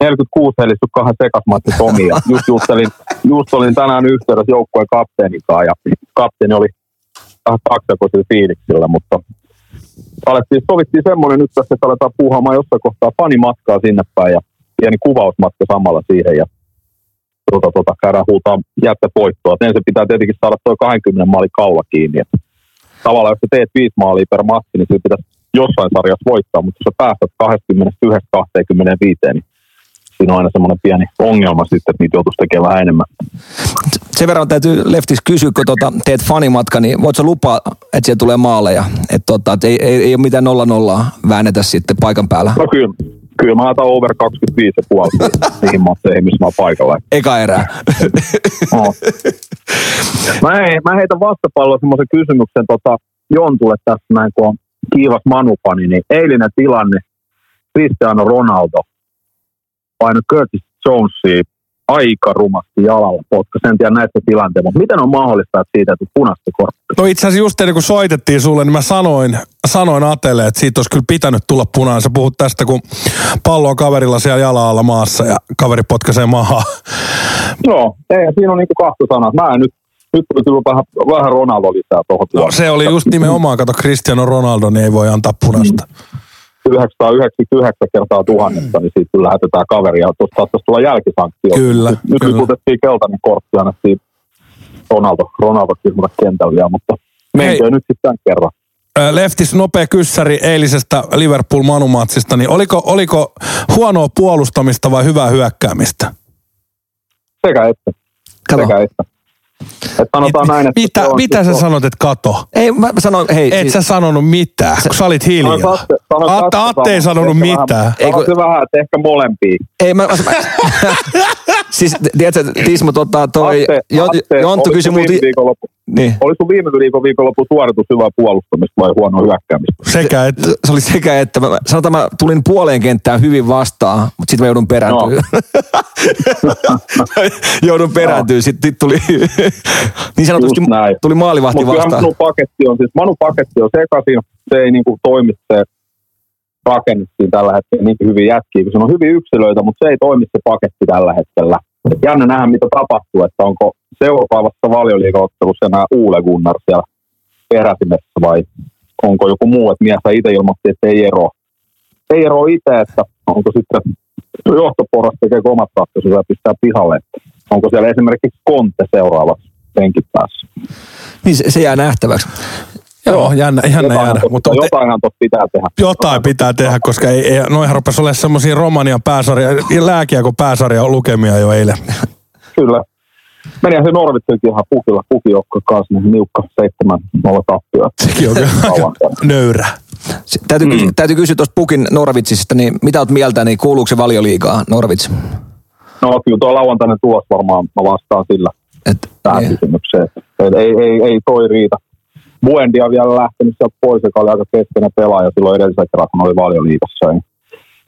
46 helisty kahden sekasmatti Tomi ja [LAUGHS] just, juttelin, just olin tänään yhteydessä joukkueen kapteenin kanssa ja kapteeni oli vähän kaksijakoisilla fiiliksillä, mutta alettiin, sovittiin semmoinen nyt tässä, että aletaan puuhaamaan jossain kohtaa fanimatkaa sinne päin ja pieni kuvausmatka samalla siihen ja tuota, tuota, käydään huutaa jättövoittoa. Et Ensin pitää tietenkin saada tuo 20 maali kaula kiinni. Et tavallaan jos sä teet viisi maalia per matsi, niin sillä pitäisi jossain sarjassa voittaa, mutta jos sä päästät 21-25, niin siinä on aina semmoinen pieni ongelma sitten, että niitä joutuisi tekemään vähän enemmän. Sen verran täytyy Leftis kysyä, kun tota, teet fanimatka, niin voit sä lupaa, että siellä tulee maaleja? Että tota, et ei, ei, ei, ole mitään nolla nollaa väännetä sitten paikan päällä. No kyllä, kyllä mä laitan over 25 ja puoli niihin matseihin, missä mä oon paikalla. Eka erää. [LAUGHS] No. Mä, he, mä heitän vastapalloa semmoisen kysymyksen tota, Jontulle tässä näin, kun on kiivas manupani, niin eilinen tilanne, Cristiano Ronaldo painoi Curtis Jonesia aika rumasti jalalla potkas. En tiedä näistä tilanteista, mutta miten on mahdollista, että siitä tuli punaista korttia? No itse asiassa just ennen kuin soitettiin sulle, niin mä sanoin, sanoin Atelle, että siitä olisi kyllä pitänyt tulla punainen. Sä puhut tästä, kun pallo on kaverilla siellä jala alla maassa ja kaveri potkaisee mahaa. Joo, ei, siinä on niinku kahta sanaa. Mä en nyt, nyt tuli kyllä vähän, vähän Ronaldo lisää tuohon No, se oli just nimenomaan, kato Cristiano Ronaldo, niin ei voi antaa punaista. 999 kertaa tuhannesta, niin siitä kyllä lähetetään kaveria. Tuosta saattaisi tulla jälkisanktio. Kyllä, Nyt, nyt kyllä. liputettiin keltainen kortti ja annettiin Ronaldo, Ronaldo kirmata kentällä mutta menköön nyt sitten tämän kerran. Leftis nopea kyssäri eilisestä Liverpool Manumatsista, niin oliko, oliko huonoa puolustamista vai hyvää hyökkäämistä? Sekä että. Kato. Sekä että. Et sanotaan näin, että mitä, se on, mitä sä se on- sanot, että kato? Ei, mä mä sanoin, hei. Et sä sanonut mitään, kun sä olit hiljaa. Sanoit Atte- sanoit Atte, Atte ei sanonut Ehkä mitään. Vähän, Ei, kun- vähän, että ehkä molempia. Ei, mä, mä, [LAUGHS] siis tiedätkö, Tismo, tota, toi, Atte, Jon- Atte, Jonttu oliko kysyi multa, niin, oli sun viime viikon viikonloppu suoritus hyvää puolustamista vai huonoa hyökkäämistä? Sekä että se oli sekä, että mä, sanotaan, mä tulin puoleen kenttään hyvin vastaan, mutta sitten mä joudun perääntyä. [LAUGHS] joudun perääntyä, sitten tuli [LAUGHS] niin sanotusti näin. tuli maalivahti Mutta kyllähän vastaan. Manu paketti on, siis Manu paketti on sekaisin, se ei niinku toimi se rakennus siinä tällä hetkellä niin hyvin jätkiä, kun se on hyvin yksilöitä, mutta se ei toimi se paketti tällä hetkellä. Jännä nähdä, mitä tapahtuu, että onko seuraavassa valioliigaottelussa enää Uule Gunnar siellä peräsimessä vai onko joku muu, että mies itse ilmoitti, että ei ero. Ei ero itse, että onko sitten johtoporras tekee omat ratkaisunsa ja pistää pihalle. Onko siellä esimerkiksi Konte seuraavassa penkin päässä. Niin se, se jää nähtäväksi. Joo, jännä, jännä Jotainhan jäädä. Mutta te, pitää tehdä. jotain pitää tehdä, koska ei, ei, noihän rupesi olemaan semmoisia Romanian pääsarja, lääkiä kuin pääsarja lukemia jo eilen. [LAUGHS] Kyllä. Menihän se Norvitsenkin ihan pukilla, pukijoukko kanssa, niin niukka 7-0 tappio. Sekin on kyllä nöyrä. Täytyy, mm. täytyy kysyä tuosta Pukin Norvitsista, niin mitä oot mieltä, niin kuuluuko se valioliigaa Norvits? No kyllä tuo lauantainen tulos varmaan, mä vastaan sillä Et, tähän niin. kysymykseen. Et ei, ei, ei toi riitä. Buendia on vielä lähtenyt sieltä pois, joka oli aika keskeinen pelaaja silloin edellisellä kerralla, kun oli valioliigassa. Ei,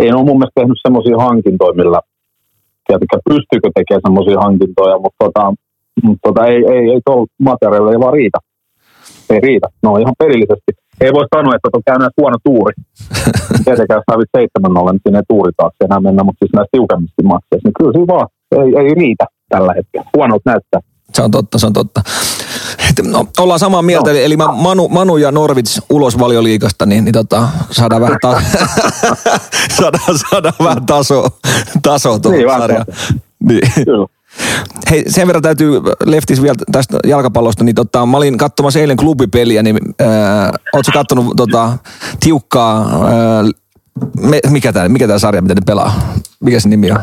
ei ole mun mielestä tehnyt semmoisia hankintoja, millä tietenkään pystyykö tekemään semmoisia hankintoja, mutta tota, mutta tota, ei, ei, ei tuolla materiaalilla ei vaan riitä. Ei riitä. No ihan pelillisesti. Ei voi sanoa, että on käynyt huono tuuri. [LAUGHS] Tietenkään jos hävit 7 0 niin siinä ei tuuri taakse enää mennä, mutta siis näistä tiukemmista matseista, niin kyllä siinä vaan ei, ei riitä tällä hetkellä. Huonolta näyttää. Se on totta, se on totta. Et, no, ollaan samaa mieltä, No. eli, eli mä Manu, Manu ja Norvits ulos valioliigasta, niin, niin tota, saadaan vähän, ta- [LAUGHS] [LAUGHS] saadaan, saadaan vähän tasoa, tasoa tuohon Niin, sarjaan. Niin. Kyllä. Hei, sen verran täytyy Leftis vielä tästä jalkapallosta, niin tota, mä olin katsomassa eilen klubipeliä, niin äh, ootko kattonut tota, tiukkaa, äh, me, mikä tämä mikä tää sarja, mitä ne pelaa? Mikä se nimi on?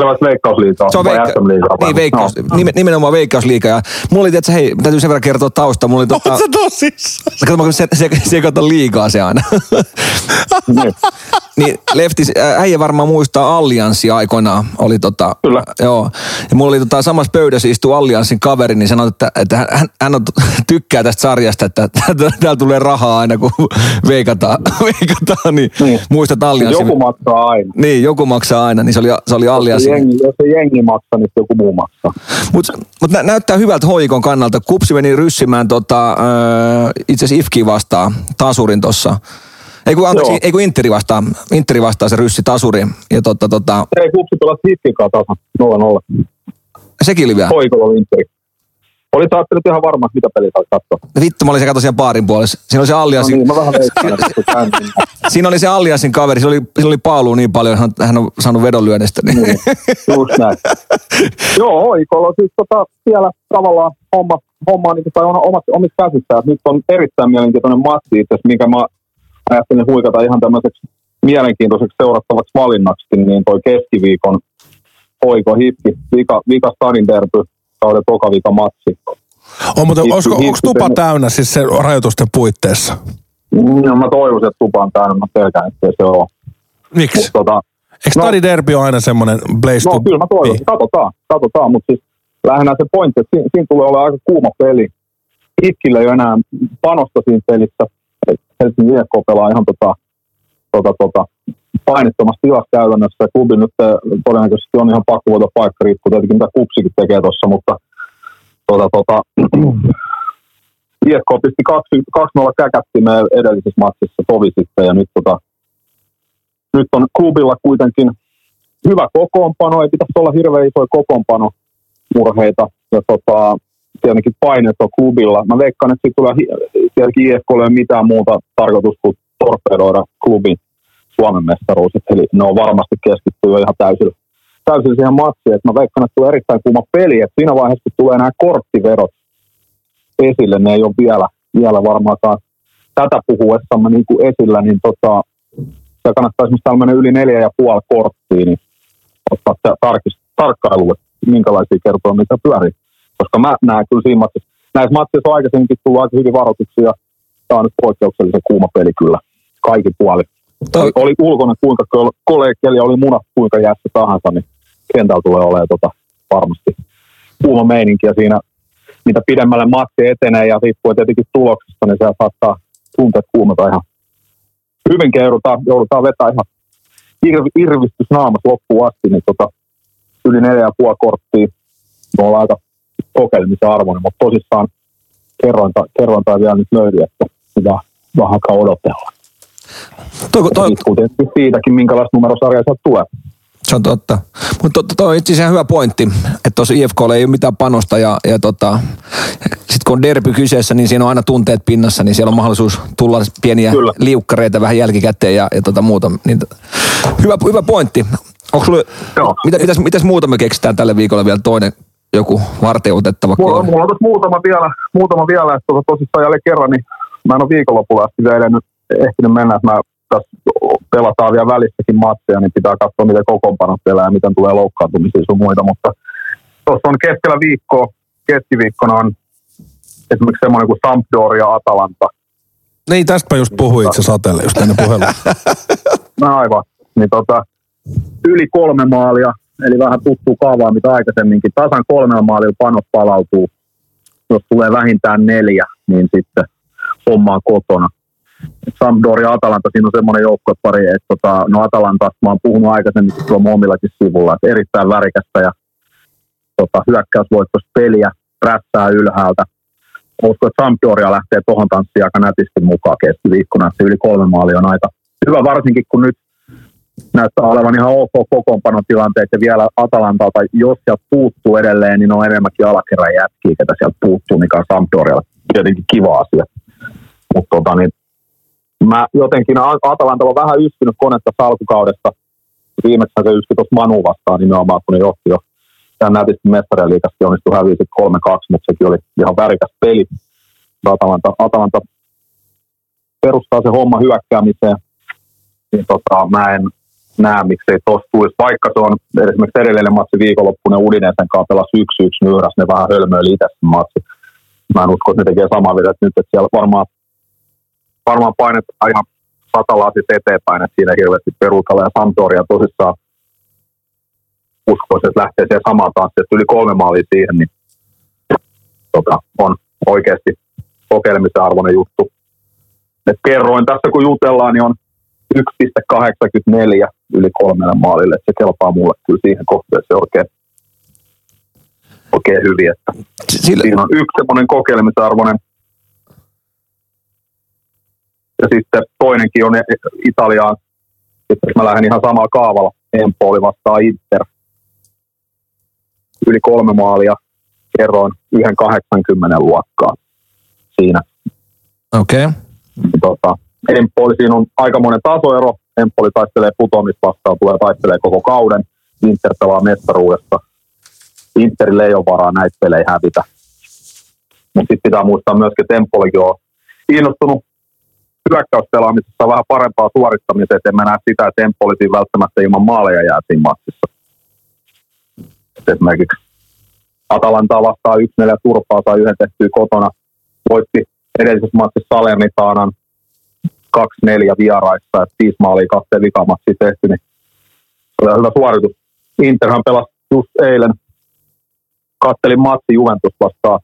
Se? Se on vai veikka- SM-liigaa vai? niin, veikkaus, No. nime- nimenomaan veikkausliiga. Ja mulla oli, että hei, täytyy sen verran kertoa tausta. Mulla oli tota, se tosissaan? kato, mä se, se, se, kato liikaa se aina. Niin. Niin Lefti, äh, äijä varmaan muistaa Allianssi aikoinaan. Oli tota, Kyllä. Joo. Ja mulla oli tota, samassa pöydässä istuu Allianssin kaveri, niin sanoi, että, että hän, hän on, tykkää tästä sarjasta, että täällä tulee rahaa aina, kun veikataan. [LAUGHS] veikataan niin, Niin. muistat Allianssin. Joku maksaa aina. Niin, joku maksaa aina, niin se oli, se oli Jos Allianssin. ei jengi, jos ei jengi maksa, niin joku muu maksaa. Mutta mut nä- näyttää hyvältä hoikon kannalta. Kupsi meni ryssimään tota, itse asiassa Ifki vastaan tasurin tossa. Ei kun, anteeksi, ei kun Interi vastaan, Interi vastaan se ryssi tasuri. Ja tota, tota, Ei kupsi pelasi hitkikaa tasan 0-0. sekin oli vielä. Hoikolla Interi. Olit ajattelut ihan varmasti, mitä peliä saat katsoa. Vittu, mä olin se kato siellä baarin puolessa. Siinä oli se No Allianssin, niin, mä vähän niin, [LAUGHS] siinä oli se Allianssin kaveri. Siinä oli, siinä oli Paulu niin paljon, hän, hän on saanut vedonlyönnestä. Niin. niin, just näin. [LAUGHS] Joo, Hoikolla on siis tota, siellä tavallaan homma, homma niin, tai on omat, omissa käsissä. Nyt on erittäin mielenkiintoinen matsi itse minkä mä ajattelin huikata ihan tämmöiseksi mielenkiintoiseksi seurattavaksi valinnaksi, niin toi keskiviikon Hoiko Hippi, vika, vika Stadin derby, kauden toka vika matsi. On, mutta olisiko, onko tupa täynnä siis se rajoitusten puitteissa? No, mä toivoisin, että tupa on täynnä, mä pelkään, että se on. Miksi? Mut, tota, Eikö No. Derby aina semmoinen blaze No kyllä mä toivon. Katsotaan, katsotaan, mutta siis lähinnä se pointti, että siinä, siinä tulee olla aika kuuma peli. Itkillä ei ole enää panosta siinä pelissä. Helsingin IFK pelaa ihan tota, tota, tota, painettomassa tilassa käytännössä. Klubi nyt eh, todennäköisesti on ihan pakko voida paikka, riippuu tietenkin mitä kupsikin tekee tuossa, mutta tota, tota, [CLEARS THROAT] IFK pisti 2-0 käkättimeen edellisessä matsissa tovi sitten ja nyt, tota, nyt on klubilla kuitenkin hyvä kokoonpano, ei pitäisi olla hirveän isoja kokoonpano murheita. Ja tota, tietenkin paineet on klubilla. Mä veikkaan, että siitä tulee hi- tietenkin IFKlle ei ole mitään muuta tarkoitus kuin torpedoida klubin Suomen mestaruus. Eli ne on varmasti keskittyy jo ihan täysillä, täysillä siihen matsiin. Mä veikkaan, että tulee erittäin kuuma peli. Et siinä vaiheessa, kun tulee nämä korttiverot esille, ne ei ole vielä, vielä varmaankaan tätä puhuessamme niin kuin esillä, niin tota, se kannattaa esimerkiksi tämmöinen yli neljä ja puoli korttia, niin ottaa tarkist, tarkkailuun, että minkälaisia kertoa, mitä pyörii. Koska mä näen kyllä siinä matsissa, näissä matsissa on aikaisemminkin tullut aika hyvin varoituksia. Tämä on nyt poikkeuksellisen kuuma peli kyllä, kaikki puoli. Toi- Oli, ulkona kuinka kol- kollegiali, oli munat kuinka jäässä tahansa, niin kentällä tulee olemaan tota, varmasti kuuma meininki ja siinä mitä pidemmälle matsi etenee ja riippuen tietenkin tuloksesta, niin siellä saattaa tunteet kuumata ihan hyvinkin joudutaan, joudutaan vetämään ihan irv, irvistys naamas loppuun asti, niin tota, yli neljä ja puoli korttia, me ollaan aika kokeilemisen arvoinen, mutta tosissaan kerrointa, kerrointa ei vielä nyt löydy, että hyvä vähän odotella. Toi, toi, tietysti siitäkin, minkälaista numerosarjaa sieltä tulee. Se on totta. Mutta to, to, on itse asiassa hyvä pointti, että tuossa IFKlla ei ole mitään panosta ja, ja tota, sitten kun on derby kyseessä, niin siinä on aina tunteet pinnassa, niin siellä on mahdollisuus tulla pieniä Kyllä. liukkareita vähän jälkikäteen ja, ja tota muuta. Niin, hyvä, hyvä pointti. Onko sulle, Joo. mitä, mitäs, mitäs muuta me keksitään tälle viikolla vielä toinen joku varteutettava? Mulla, koodi? mulla on muutama vielä, muutama vielä että tuossa tosissaan jälleen kerran, niin mä en ole viikonlopulla asti vielä edennyt, ehtinyt mennä, että mä tässä pelataan vielä välissäkin matseja, niin pitää katsoa, miten kokoonpanot elää ja miten tulee loukkaantumisia sun muita, mutta tuossa on keskellä viikkoa, keskiviikkona on esimerkiksi semmoinen kuin Sampdoria Atalanta. Niin, tästäpä just puhuin itse satelle just ennen puhelua. [LAUGHS] No aivan. Niin tota, yli kolme maalia, eli vähän tuttu kaavaa mitä aikaisemminkin. Tasan kolmella maalilla panos palautuu. Jos tulee vähintään neljä, niin sitten homma on kotona. Sampdoria Atalanta, siinä on semmoinen joukkuepari, että tota, no Atalantasta mä oon puhunut aikaisemmin tuolla mun omillakin sivulla, että erittäin värikästä ja tota, hyökkäysvoittoista peliä, prässää ylhäältä. Uskon, että Sampdoria lähtee tuohon tanssiin aika nätisti mukaan keskiviikkona, että yli kolme maalia on aika hyvä, varsinkin kun nyt näyttää olevan ihan ok kokoonpanotilanteet ja vielä Atalantalta, jos sieltä puuttuu edelleen, niin on enemmänkin alakerran jätkiä, ketä sieltä puuttuu, mikä on Sampdorialla tietenkin kiva asia. Mutta tota, niin, mä jotenkin Atalanta on vähän yskinyt konetta alkukaudesta. Viimeksi se yski tuossa Manu vastaan nimenomaan, kun ne johti jo tämän nätisti mestarien liikasta onnistui häviä sitten 3-2, mutta sekin oli ihan värikäs peli. Atalanta, Atalanta perustaa se homma hyökkäämiseen. Niin tota, mä en näe, miksei tosta tulisi. Vaikka se on esimerkiksi edellinen matsi viikonloppuinen Udinesen kanssa pelasi yksi yksi nyyräs, ne vähän hölmöili itse matsi. Mä en usko, että ne tekee samaa vielä nyt, että siellä varmaan, varmaan painetaan ihan satalaasis eteenpäin, että siinä hirveästi Perukalla ja Sampdoria tosissaan uskoisin, että lähtee siihen samaan tanssiin, että yli kolme maalia siihen, niin tota, on oikeasti kokeilemisen arvoinen juttu. Et kerroin tässä, kun jutellaan, niin on 1,84 yli kolmelle maalille. Se kelpaa mulle kyllä siihen kohteeseen oikein, oikein hyvin. Että Sillä, siinä on yksi semmoinen kokeilemisen arvoinen. Ja sitten toinenkin on Italiaan. Sitten mä lähden ihan samalla kaavalla, Empoli vastaa Inter. Yli kolme maalia, kerroin yhden 80 luokkaa siinä. okei. Okay. Niin tota, Empoli, siinä on aikamoinen tasoero. Empoli taistelee putoamista vastaan, tulee taistelee koko kauden. Inter pelaa mestaruudesta. Interille ei ole varaa näitä pelejä hävitä. Mutta sitten pitää muistaa myöskin, että Empolikin on innostunut hyökkäyspelaamisessa vähän parempaa suorittamista, että en mä näe sitä, että Empoli siinä välttämättä ilman maaleja jää siinä matsissa. Et esimerkiksi Atalantaa vastaan 1-4 turpaa sai yhden tehtyä kotona. Voitti edellisessä matsissa Salernitaanan 2-4 vieraissa, että viisi maalia kahteen vikamatsia tehty, niin oli hyvä suoritus. Interhan pelasi just eilen, kattelin matsi Juventus vastaan,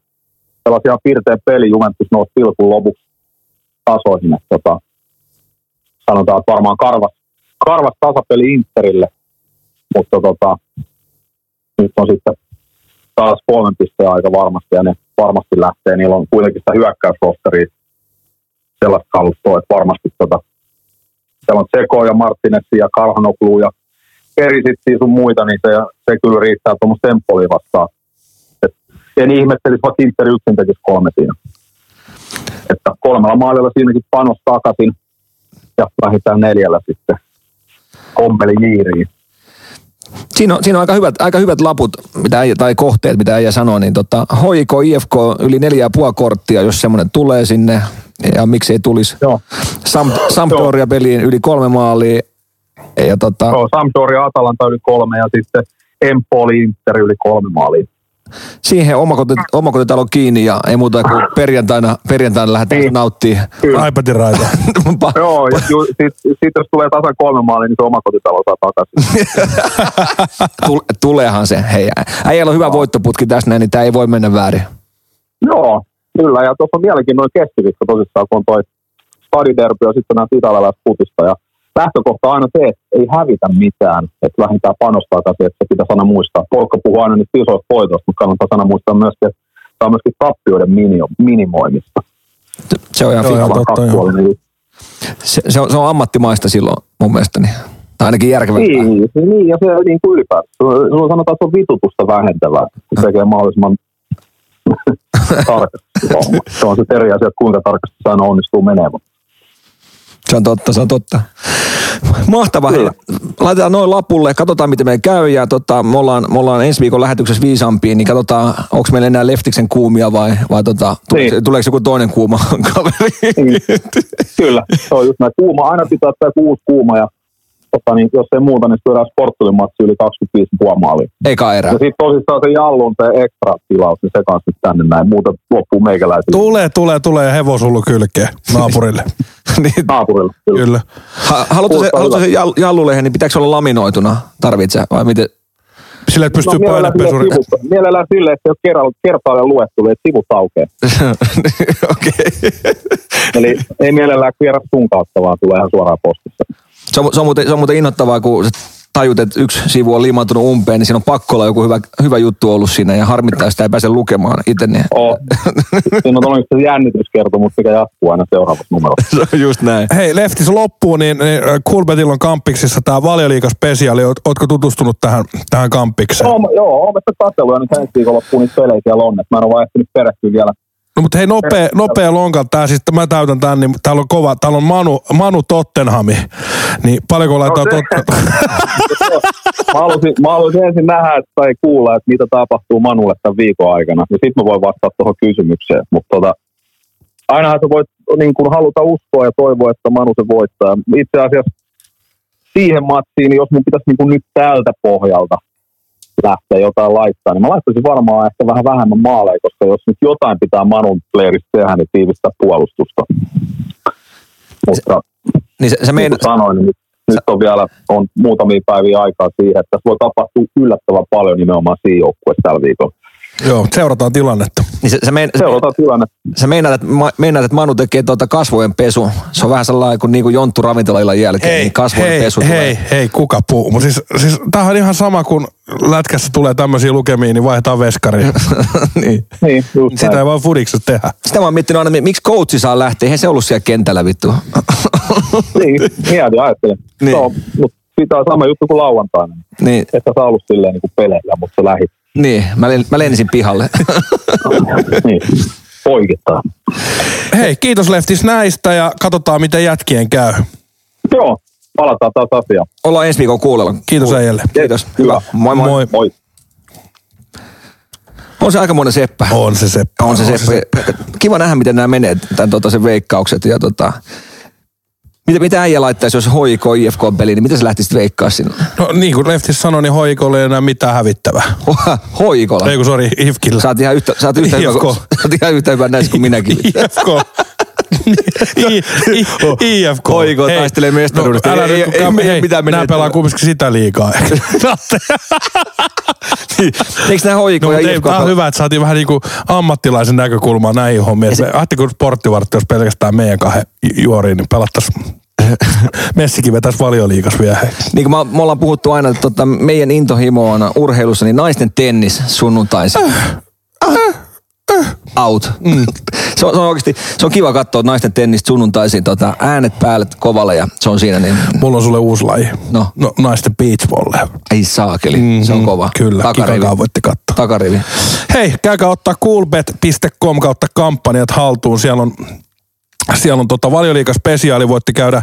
pelasi ihan pirteä peli, Juventus nousi pilkun lopuksi tasoihin, että tota, sanotaan, että varmaan karvas, karvas tasapeli Interille, mutta tota, nyt on sitten taas kolmen pisteen aika varmasti, ja ne varmasti lähtee, niillä on kuitenkin sitä hyökkäysrosteria sellaista kalustoa, että varmasti tota, siellä on Seko ja Martinez ja Karhanoglu ja Perisitsi sun muita, niin se, se kyllä riittää tuommoista tempolia vastaan. Et en ihmettelisi, vaikka Inter yksin tekisi kolme siinä. Että kolmella maalilla siinäkin panos takaisin ja vähintään neljällä sitten kommeli jiiriin. Siinä on, siinä on aika, hyvät, aika hyvät laput mitä äijä, tai kohteet, mitä äijä sanoo. Niin tota, hoiko IFK yli neljä puoli korttia, jos semmoinen tulee sinne. Ja miksei tulisi. Sam, Sampdoria peliin yli kolme maalia. Ja tota, Joo, Sampdoria Atalanta yli kolme ja sitten Empoli Inter yli kolme maalia. Siihen omakoti, omakotitalo kiinni ja ei muuta kuin perjantaina, perjantaina lähdetään Niin. nauttimaan. iPadin raita. [LAUGHS] Joo, ja ju, sit, sit, jos tulee tasan kolme maalia, niin se omakotitalo saa takaisin. [LAUGHS] Tul- tuleehan se. Hei, äijällä on hyvä voittoputki tässä näin, niin tämä ei voi mennä väärin. Joo, kyllä. Ja tuossa on vieläkin noin keskiviikko tosissaan, kun on toi stadiderby ja sitten nämä italialaiset putista. Ja lähtökohta on aina se, että ei hävitä mitään, että vähintään panostaa takaisin, että se pitäisi aina muistaa. Polkka puhuu aina niistä isoista voitoista, mutta kannattaa aina muistaa myöskin, että tämä on myöskin tappioiden minimo, minimoimista. Se on ihan Joo, fi- ihan totta, se, se, on, se on ammattimaista silloin mun mielestäni. Tai ainakin järkevämpää. Niin, se- niin, ja se niin kuin ylipäätään. Sulla sanotaan, että se on vitutusta vähentävää, kun tekee mahdollisimman [LAUGHS] tarkasti. Se on se eri asia, kuinka tarkasti se aina onnistuu menemään. Se on totta, se on totta. Mahtavaa. Hei, laitetaan noin lapulle, katsotaan miten meillä käy. Ja tota, me, ollaan, me ollaan ensi viikon lähetyksessä viisampiin, niin katsotaan, onko meillä enää Leftiksen kuumia vai, vai tota, tuleeko, Niin. tuleeko joku toinen kuuma [LAUGHS] kaveri. Niin. Kyllä, se on just näin. Kuuma, aina pitää ottaa kuusi kuuma ja tota, niin, jos ei muuta, niin syödään sporttilin matsi yli 25,5 maalia. Eka erä. Ja sitten tosissaan se Jallun se ekstra tilaus, niin se kanssa nyt tänne näin. Muuten loppuu meikäläisille Tulee, tulee, tulee hevosullu kylkeen naapurille. [LAUGHS] niin, naapurille. Kyllä. Kyllä. ha, haluatko se, haluatko se jall- jallulehen, niin pitääkö se olla laminoituna? Tarvitsee vai miten? Sille, että pystyy No, silleen sivut, mielellään silleen, että jos kerralla, kertaalleen luettu, että sivut aukeaa. [LAUGHS] Okei. Eli ei mielellään kierrä sun kautta, vaan tulee ihan suoraan postissa. Se on, se, on muuten, se on muuten innoittavaa, kun tajut, että yksi sivu on liimaantunut umpeen, niin siinä on pakko olla joku hyvä, hyvä juttu ollut siinä ja harmittaa, jos sitä ei pääse lukemaan itse. Niin. Oo. Siinä on todennäköisesti se jännityskertomus, mikä jatkuu aina seuraavassa numerossa. [LAUGHS] Se on just näin. Hei, Leftis loppuun, niin, niin äh, Coolbetilla on kampiksissa tämä valioliikaspesiaali. Oot- Ootko tutustunut tähän, tähän kampikseen? No, joo, olen sitä katsellut ja nyt ensi viikonloppuun niitä pelejä siellä on. että Mä en ole vaan ehtinyt perehtyä vielä. No mutta hei, nopea, nopea lonkalta. Tää siis, mä täytän tän, niin täällä on kova. Täällä on Manu, Manu Tottenhami. Niin paljonko laittaa se- Tottenham? [LAUGHS] Mä haluaisin, mä haluaisin ensin nähdä että, tai kuulla, että mitä tapahtuu Manulle tämän viikon aikana. Ja sitten mä voin vastata tuohon kysymykseen. Mutta tota, ainahan sä voit niin kuin haluta uskoa ja toivoa, että Manu se voittaa. Itse asiassa siihen matsiin, niin jos mun pitäisi niin kuin nyt tältä pohjalta lähteä jotain laittaa, niin mä laittaisin varmaan ehkä vähän vähemmän maaleja, koska jos nyt jotain pitää Manun leiristä tehdä, niin tiivistää puolustusta. Mutta Niin se, se niin meina, kuin sanoin, niin nyt, nyt on vielä on muutamia päiviä aikaa siihen, että tässä voi tapahtua yllättävän paljon nimenomaan siinä joukkueessa tällä viikolla. Joo, seurataan tilannetta. Niin se, se, meina, se, Seurataan tilanne. se meinaat, että, ma- meinaat, että Manu tekee tuota kasvojen pesu. Se on vähän sellainen kuin, niin kuin Jonttu ravintolaillan jälkeen, niin kasvojen hei, pesu hei, tulee. hei, kuka puhuu? Mut Siis, siis tämähän on ihan sama, kun lätkässä tulee tämmöisiä lukemia, niin vaihdetaan veskariin. [LAUGHS] niin. Niin, Sitä ei vaan fudiksessa tehdä. Sitä mä oon miettinyt aina, miksi coachi saa lähteä. Eihän se ollut siellä kentällä vittu. Niin, mietin, ajattelin. Niin. Niin. No, mutta siitä on sama juttu kuin lauantaina. niin, Että sä ollut silleen niin kuin peleillä, mutta sä lähit. Niin, mä, len, mä lensin pihalle. [LAUGHS] niin. Poikittaa. Hei, kiitos Leftis näistä ja katsotaan, miten jätkien käy. Joo, palataan taas asiaan. Ollaan ensi viikon kuulolla. Kiitos äijälle. Kiitos. Hyvä. Moi moi. Moi. Moi. On se aikamoinen seppä. On se Seppä. On se seppä. Kiva nähdä, miten nämä menee, tämän tota, sen veikkaukset. Ja tota, mitä, mitä äijä laittaisi, jos HIK IFK-peli, niin mitä sä lähtisit veikkaa sinne? No niin kuin Leftis sanoi, niin hoikolle ei enää mitään hävittävää. [LAUGHS] Hoikola. Ei kun sori, Ifkillä. Sä oot ihan yhtä, oot yhtä, [LAUGHS] hyvä, IFK. [LAUGHS] oot ihan yhtä hyvä näissä kuin minäkin. IFK. [LAUGHS] I, I, IFK. Hoiko Hei, taistelee mestaruudesta. No, älä Ei- ei- ei hei, mitään Nämä pelaa kumminkin sitä liikaa. Eikö [LAUGHS] nämä Hoiko No, ja ei, IFK? tää on hyvä, että saatiin vähän niinku ammattilaisen näkökulmaa näihin hommiin. Ajattelin, kun sporttivartti olisi pelkästään meidän kahden ju- juoriin, niin pelattaisiin [LAUGHS] Messikin vetäisi valioliikas vielä. Niin kuin me, ollaan puhuttu aina, että tota, meidän intohimo on urheilussa, niin naisten tennis sunnuntaisin. Out. Mm. [LAUGHS] Se, on, se on oikeasti, se on kiva katsoa naisten tennistä sunnuntaisin, tota, äänet päälle kovalla ja se on siinä niin, Mulla on sulle uusi laji. No. no naisten beach volley. ei saakeli, mm-hmm. se on kova. Mhm. Kyllä, Takarivi. Kikakaan voitte katsoa. Takarivi. Hei, käykää ottaa coolbet.com kautta kampanjat haltuun. Siellä on siellä on tota valioliiga spesiaali, voitte käydä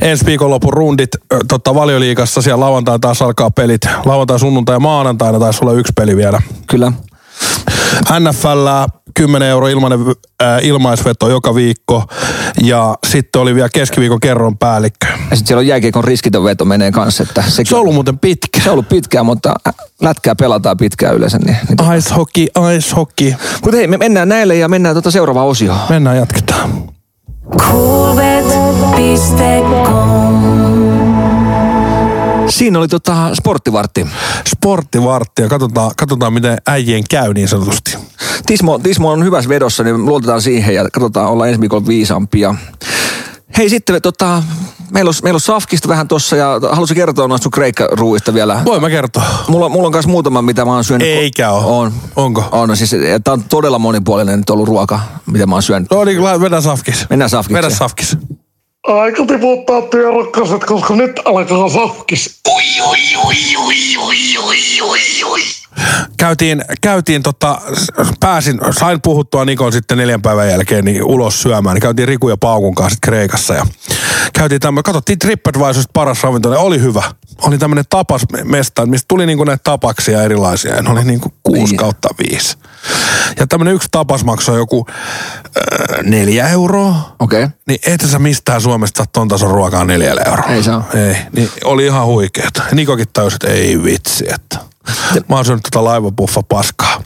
ensi viikonlopun rundit ö, tota valioliigassa. Siellä lauantaina taas alkaa pelit. Lauantai, sunnuntai ja maanantaina taisi olla yksi peli vielä. Kyllä. NFL 10 euro ilmainen äh, ilmaisveto joka viikko. Ja sitten oli vielä keskiviikon kerron päällikkö. Ja sitten siellä on jääkiekon riskitön veto menee kanssa. Että sekin, Se on ollut muuten pitkä. se on ollut pitkään, mutta lätkää pelataan pitkään yleensä. Niin, niin. Ice hockey, ice hockey. Mutta hei, me mennään näille ja mennään tota seuraavaan osioon. Mennään jatketaan. Coolbet.com Siinä oli tota sporttivartti. Sporttivartti ja katsotaan, katsotaan miten äijien käy niin sanotusti. Tismo, Tismo on hyvässä vedossa, niin luotetaan siihen ja katsotaan olla ensi viikolla viisaampia. Hei sitten, tota, meillä on, meillä on Safkista vähän tossa ja haluaisin kertoa noista sun kreikkaruuista vielä. Voin mä kertoa. Mulla, mulla on myös muutama, mitä mä oon syönyt. Eikä oo. On. Onko? On, siis tää on todella monipuolinen nyt ollut ruoka, mitä mä oon syönyt. No niin, vedä safkis. Mennään Safkikseen. Vedä safkis. Aika tiputtaa työrakkaset, koska nyt alkaa safkis. Ui, ui, ui, ui, ui, ui, ui, ui. Käytiin, käytiin tota, pääsin, sain puhuttua Nikon sitten neljän päivän jälkeen niin ulos syömään. Niin käytiin Riku ja Paukun kanssa Kreikassa ja käytiin tämmöinen, katsottiin TripAdvisorista paras ravintola oli hyvä. Oli tämmöinen tapasmesta, mistä tuli niinku näitä tapaksia erilaisia ja ne oli niinku kuusi Niin. kautta viisi. Ja tämmöinen yksi tapas maksoi joku äh, neljä euroa. Okei. Okay. Niin et sä mistään Suomesta ton tason ruokaa neljällä eurolla. Ei saa. Ei, niin oli ihan huikeeta. Nikokin tajusi, että ei vitsi, että mä oon syönyt tätä laivapuffa paskaa.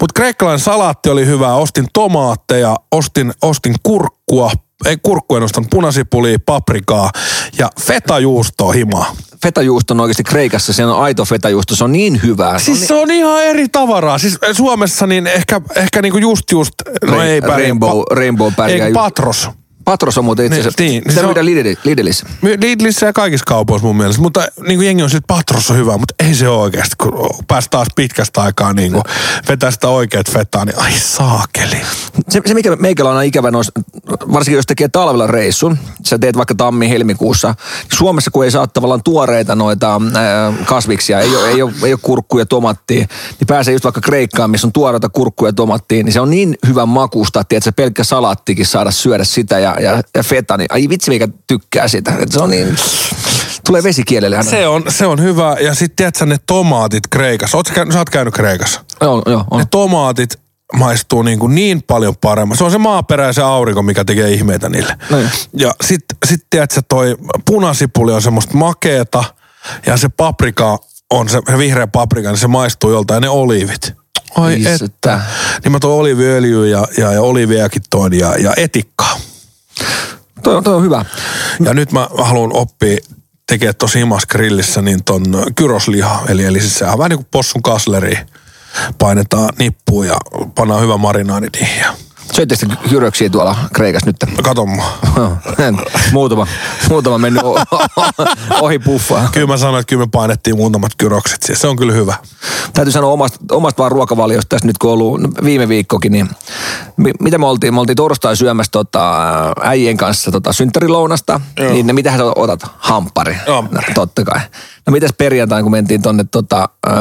Mutta kreikkalainen salaatti oli hyvä. Ostin tomaatteja, ostin, ostin kurkkua, ei kurkku en ostanut, punasipulia, paprikaa ja fetajuustoa himaa. Fetajuusto on oikeasti Kreikassa, se on aito fetajuusto, se on niin hyvää. Se on Siis se on ihan eri tavaraa. Siis Suomessa niin ehkä, ehkä niinku just just, no Rain- ei pärjää. Rainbow- Rainbow pärjää Ei. Patros. Patros on muuten itse asiassa. Niin, niin, Sitä myydään Lidl- Lidlissä. Lidlissä ja kaikissa kaupoissa mun mielestä, mutta niin kuin jengi on sitten Patros on hyvä, mutta ei se oikeasti, kun pääsi taas pitkästä aikaa niin kuin vetää sitä oikeat fetaa, niin ai saakeli. Se, se mikä meikällä on aina ikävä noissa, varsinkin jos tekee talvella reissun, sä teet vaikka tammi-helmikuussa, niin Suomessa kun ei saa tavallaan tuoreita noita ää, kasviksia, ei ole, ei, ole, ei ole kurkkuja, tomattia, niin pääsee just vaikka Kreikkaan, missä on tuoreita kurkkuja, tomattia, niin se on niin hyvän makusta, että se pelkkä salaattikin saada syödä sitä ja, ja, ja feta, niin ai vitsi mikä tykkää sitä. Et se on niin, tulee vesikielelle. Se on, se on hyvä. Ja sitten tiedätkö ne tomaatit Kreikassa. Oot sä, käynyt, sä oot käynyt Kreikassa. Joo, joo, on. Ne tomaatit, maistuu niin, kuin niin paljon paremmin. Se on se maaperä ja se aurinko, mikä tekee ihmeitä niille. Niin. Ja sitten sit tiedätkö, toi punasipuli on semmoista makeeta ja se paprika on se, se vihreä paprika, niin se maistuu joltain ja ne oliivit. Ai Ai että. Niin mä toin oliiviöljyä ja, ja, ja oliiviakin toin ja, ja etikkaa. Toi, toi on hyvä. Ja nyt mä haluan oppia tekee tosi himas grillissä niin ton kyrosliha. Eli, eli siis sehän on vähän niin kuin possun kasleri. Painetaan nippuun ja pannaan hyvä marinaadi niihin. Te kyröksiä tuolla Kreikassa nyt? kato mua. En. muutama, muutama mennyt [LAUGHS] ohi puffaa. Kyllä mä sanoin, että kyllä me painettiin muutamat kyrokset. Siis se on kyllä hyvä. Täytyy sanoa omasta, omasta vaan ruokavaliosta tässä nyt kun ollut no, viime viikkokin, niin mi, mitä me oltiin? Me oltiin torstai syömässä tota, äijien kanssa tota, synttärilounasta, Joo. niin ne, mitähän sä otat? Hamppari. Hamppari. No, totta kai. No mitäs perjantai, kun mentiin tonne tota, öö,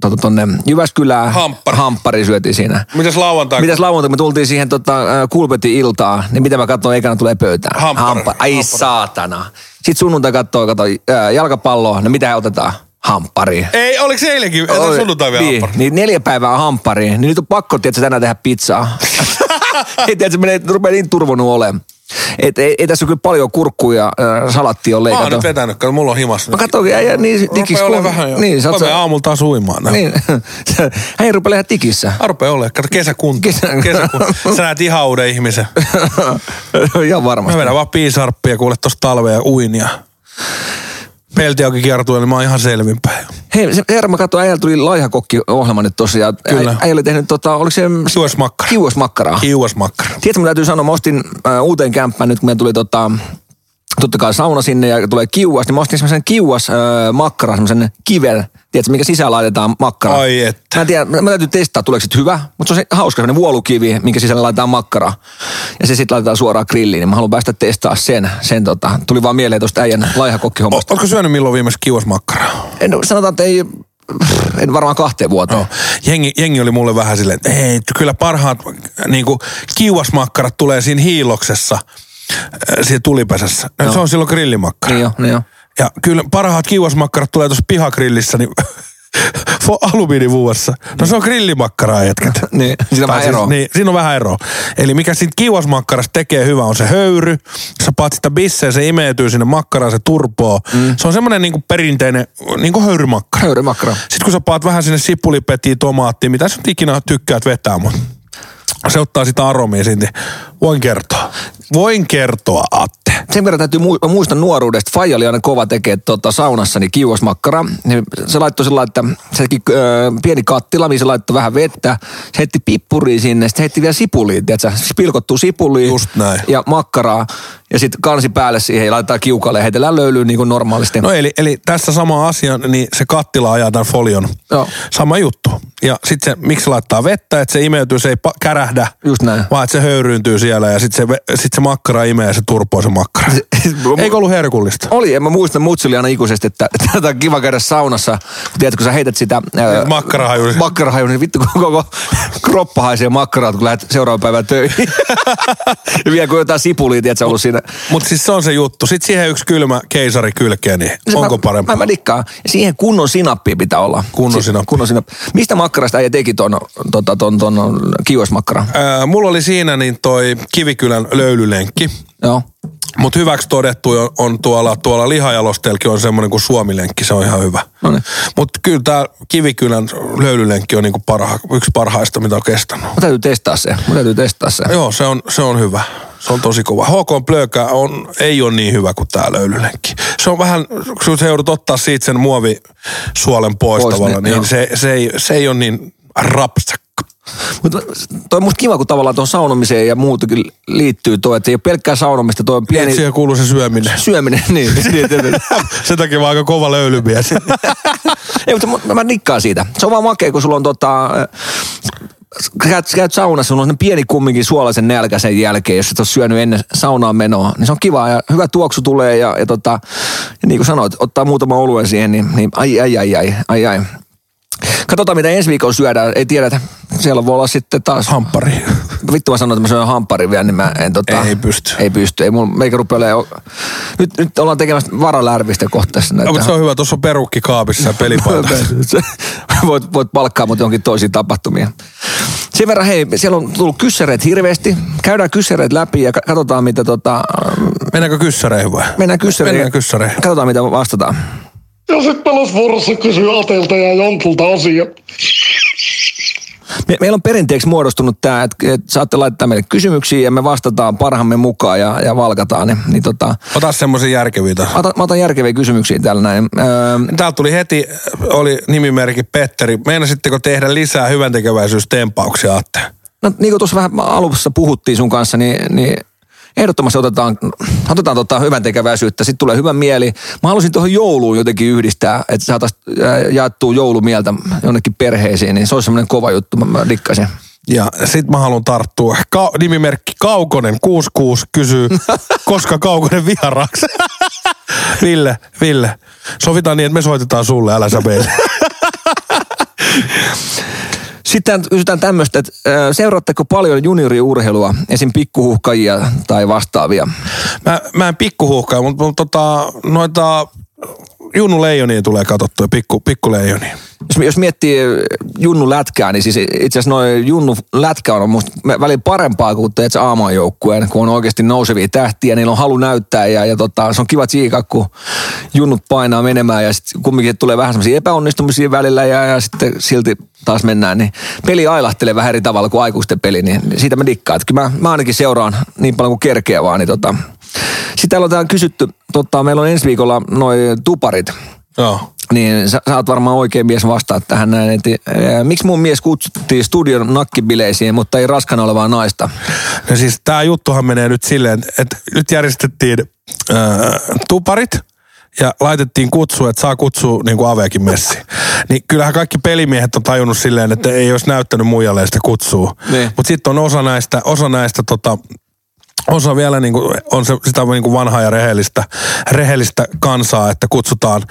tota, tonne Jyväskylään. Hamppari. Hamppari syötiin siinä. Mitäs lauantai? Mitäs lauantai, kun me tultiin siihen tota, äh, kulpetin iltaan, niin mitä mä katsoin, ekana tulee pöytään? Hamppari. Ai Hamppari. saatana. Sitten sunnuntai katsoo, kato, äh, jalkapalloa, no mitä otetaan? Hamppari. Ei, oliko se eilenkin? Ei, Oli- sunnuntai vielä niin, hamppari. niin, neljä päivää hamppari, niin nyt on pakko, tiedätkö, tänään tehdä pizzaa. ei, [LAUGHS] tiedätkö, se menee, rupeaa niin turvonnut olemaan. Et, ei, ei, tässä ole kyllä paljon kurkkuja ja äh, salattia on Mä oon leikattu. nyt vetänyt, kato, mulla on himas. Mä katsoin, äijä niin Rupee tikis olemaan vähän jo. Niin, sä mä oot aamulla taas uimaan. Niin. [LAUGHS] niin. Hän rupeaa ihan tikissä. Mä rupeaa olemaan. Kato kesäkunto. Kesä- Kesäkunto. [LAUGHS] Sä näet ihan uuden ihmisen. [LAUGHS] ihan Mä varmasti. vedän vaan piisarppia kuule tosta talvea ja uin ja peltiauki kiertuu, niin mä oon ihan selvinpäin. Hei, se herra, mä katsoin, äijällä tuli laihakokki-ohjelma nyt tosiaan. Kyllä. Äijä oli tehnyt, tota, oliko se... Kiuasmakkara. Kiuasmakkaraa. Kiuasmakkara. Tiedätkö, mä täytyy sanoa, mä ostin äh, uuteen kämppään nyt, kun meillä tuli tota, totta kai sauna sinne ja tulee kiuas, niin mä ostin semmoisen kiuas äh, makkara, semmoisen kiven, tiedätkö, mikä sisään laitetaan makkara. Ai että. Mä en tiedä, mä, mä täytyy testaa, tuleeko se hyvä, mutta se on se hauska semmoinen vuolukivi, minkä sisällä laitetaan makkara. Ja se sitten laitetaan suoraan grilliin, niin mä haluan päästä testaa sen. sen tota. Tuli vaan mieleen tuosta äijän laihakokkihommasta. Ootko syönyt milloin viimeksi kiuasmakkaraa? En, sanotaan, että ei, en varmaan kahteen vuoteen. Joo. Jengi, jengi oli mulle vähän silleen, että ei, kyllä parhaat niin kuin, kiuasmakkarat tulee siinä hiiloksessa, siinä tulipesässä. No. Se on silloin grillimakkara. Niin jo, niin jo. Ja kyllä parhaat kiuasmakkarat tulee tuossa pihagrillissä, niin [LAUGHS] alumiinivuossa. No se on grillimakkaraa jätkät. [LAUGHS] Niin, siinä on vähän eroa. Niin, siinä on vähän eroa. Eli mikä siitä kiuasmakkarasta tekee hyvä on se höyry. Sä paat sitä bisseen, se imeytyy sinne makkaraan, se turpoo. Mm. Se on semmoinen niinku perinteinen niinku höyrymakkara. Höyrymakkara. Sitten kun sä paat vähän sinne sipulipetiä, tomaattia, mitä sä nyt ikinä tykkäät vetää, mutta se ottaa sitä aromia niin Voin kertoa. Voin kertoa, Atte. Sen verran täytyy mu- mä muistan nuoruudesta, Faija oli aina kova tekee tota, saunassa niin kiuasmakkara. Se laittoi sillä että se teki ö, pieni kattila, mihin se laittoi vähän vettä. Se heitti pippuria sinne, sitten heitti vielä sipulia, tiedätkö? Siis pilkottua sipulia Just näin. ja makkaraa. Ja sitten kansi päälle siihen ja laitetaan kiukalle ja heitellään löylyyn niin kuin normaalisti. No eli, eli tässä sama asia, niin se kattila ajaa tämän folion. Joo. Sama juttu. Ja sitten se, miksi se laittaa vettä, että se imeytyy, se ei pa- kärähdä, Just näin. vaan että se höyryyntyy siellä ja sitten se, sit se makkara imee ja se turpoo se makkara. [LAUGHS] Eikö ollut herkullista? Oli, en mä muista mutsili aina ikuisesti, että [LAUGHS] tätä on kiva käydä saunassa. Tiedätkö, kun sä heität sitä... ää, Makkarahaju. Makkarahaju, niin vittu koko, koko [LAUGHS] kroppa haisee makkaraa, kun lähdet seuraavan päivän töihin. ja vielä kun jotain sipulia, tiedätkö, ollut siinä. Mutta siis se on se juttu. Sitten siihen yksi kylmä keisari kylkeen, niin Se onko mä, parempaa? Mä, mä dikkaan. Siihen kunnon sinappia pitää olla. Kunnon Si- sinappi. Kunnon sinappi. Mistä makkarasta äijä teki ton, tota, ton, ton, ton kiuasmakkara? Ää, mulla oli siinä niin toi Kivikylän löylylenkki. Joo. Mutta hyväksi todettu on, on tuolla, tuolla lihajalosteellakin on semmoinen kuin suomilenkki, se on ihan hyvä. Noniin. Mutta kyllä tämä Kivikylän löylylenkki on niinku parha, yksi parhaista, mitä on kestänyt. Mä täytyy testaa se. Mä täytyy testaa se. Joo, se on, se on hyvä. Se on tosi kova. HK Plökä on, ei ole niin hyvä kuin tämä löylylenkki. Se on vähän, kun sä joudut ottaa siitä sen muovisuolen pois, Pois, tavallaan, niin, niin, se, se, ei, se ei ole niin rapsakka. Mutta toi on musta kiva, kun tavallaan tuon saunomiseen ja muutakin liittyy toi, että ei ole pelkkää saunomista, toi on Pieni... pieni Siihen kuuluu se syöminen. syöminen. [LAUGHS] Niin, niin, niin, niin. [LAUGHS] Sen takia mä aika kova löylymies. [LAUGHS] Ei, mutta mä, mä nikkaan siitä. Se on vaan makea, kun sulla on tota... äh, Käyt, käyt saunassa, sulla on pieni kumminkin suolaisen nälkä sen jälkeen, jos et ole syönyt ennen saunaan menoa. Niin se on kiva ja hyvä tuoksu tulee ja, ja, tota, ja niin kuin sanoit, ottaa muutama oluen siihen, niin, niin ai, ai, ai, ai, ai, ai. Katsotaan, mitä ensi viikolla syödään. Ei tiedetä. Siellä voi olla sitten taas... Hamppari. [LAUGHS] Vittu mä sanoin, että mä syön hampparin vielä, niin mä en tota... Ei pysty. Ei pysty. Ei mulla, meikä rupea olemaan... Nyt, nyt ollaan tekemässä varalärvistä kohta tässä. No, mutta se on hyvä, tuossa on perukki kaapissa ja pelipaita. [LAUGHS] voit, voit palkkaa mut jonkin toisiin tapahtumia. Sen verran, hei, siellä on tullut kyssäreet hirveästi. Käydään kyssäreet läpi ja ka- katsotaan, mitä tota... Mennäänkö kyssäreihin vai? Mennään kyssäreihin. Mennään kyssäreihin. Katsotaan, mitä vastataan. Ja sitten olisi vuorossa kysyä Atelta ja Jontulta asia. Me, meillä on perinteeksi muodostunut tämä, että, että saatte laittaa meille kysymyksiä ja me vastataan parhaamme mukaan ja, ja valkataan ne. Niin tota, Ota semmoisia järkeviä. otan, mä otan järkeviä kysymyksiä täällä näin. Öö, Täältä tuli heti, oli nimimerkki Petteri. Meinasitteko tehdä lisää hyväntekeväisyystempauksia, Atte? no niin kuin tuossa vähän alussa puhuttiin sun kanssa, niin, niin ehdottomasti otetaan, otetaan tota hyvän tekeväisyyttä, sitten tulee hyvä mieli. Mä halusin tuohon jouluun jotenkin yhdistää, että saataisiin jaettua joulumieltä jonnekin perheisiin, niin se olisi semmoinen kova juttu, mä, mä dikkasin. Ja sit mä haluan tarttua. Ka- nimimerkki Kaukonen 66 kysyy, [LAUGHS] koska Kaukonen vieraaksi. [LAUGHS] Ville, Ville. Sovitaan niin, että me soitetaan sulle, älä sä meille. [LAUGHS] Sitten kysytään tämmöistä, että seuraatteko paljon junioriurheilua, esim. pikkuhuhkajia tai vastaavia? Mä, mä en pikkuhuhkaa, mutta, mutta tota, noita Junnu Leijonia tulee katsottua, pikku, pikku Leijonia. Jos, jos miettii Junnu lätkää, niin siis itse asiassa noin Junnu lätkä on musta välillä parempaa kuin teet se Aamaan joukkueen, kun on oikeasti nousevia tähtiä, niillä on halu näyttää ja, ja tota, se on kiva tsiikaa, kun Junnut painaa menemään ja sitten kumminkin tulee vähän semmoisia epäonnistumisia välillä ja, ja sitten silti taas mennään, niin peli ailahtelee vähän eri tavalla kuin aikuisten peli, niin siitä mä dikkaan. Että kyllä mä, mä ainakin seuraan niin paljon kuin kerkeä vaan, niin tota. Sitten täällä on täällä kysytty, tota, meillä on ensi viikolla noin tuparit, Joo. niin sä, sä oot varmaan oikein mies vastaa tähän näin. Että, ää, miksi mun mies kutsuttiin studion nakkibileisiin, mutta ei raskana olevaa naista? No siis tää juttuhan menee nyt silleen, että nyt järjestettiin äh, tuparit ja laitettiin kutsu, että saa kutsua niin kuin Aveekin messi. Niin kyllähän kaikki pelimiehet on tajunnut silleen, että ei olisi näyttänyt muijalle sitä kutsua. Niin. Mutta sitten on osa näistä, osa näistä tota, osa vielä niin kuin, on se, sitä niin kuin vanhaa ja rehellistä, rehellistä kansaa, että kutsutaan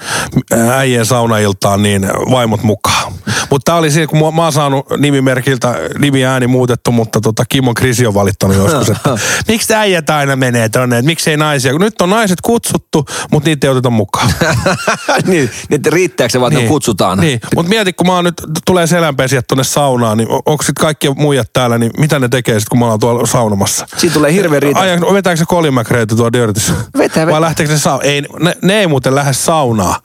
äijien saunailtaan niin vaimot mukaan. Mutta tämä oli siinä, kun mä, mä oon saanut nimimerkiltä nimi ääni muutettu, mutta tota Kimon Krisi on valittanut joskus, että [LAUGHS] miksi äijät aina menee tonne, että miksei naisia, kun nyt on naiset kutsuttu, mutta niitä ei oteta mukaan. [LAUGHS] niin, niin, että riittääkö se vaan, niin. kutsutaan? Niin, mutta mieti, kun mä oon nyt, tulee selänpesijät tonne saunaan, niin onko sitten kaikki muijat täällä, niin mitä ne tekee sitten, kun me ollaan tuolla saunomassa? Siinä tulee hirveä riita. Aja, vetääkö se Colin McRae tuo Dirtissä? Vetää, vetää. Vai lähteekö se sauna? Ei, ne, ne, ei muuten lähde saunaa.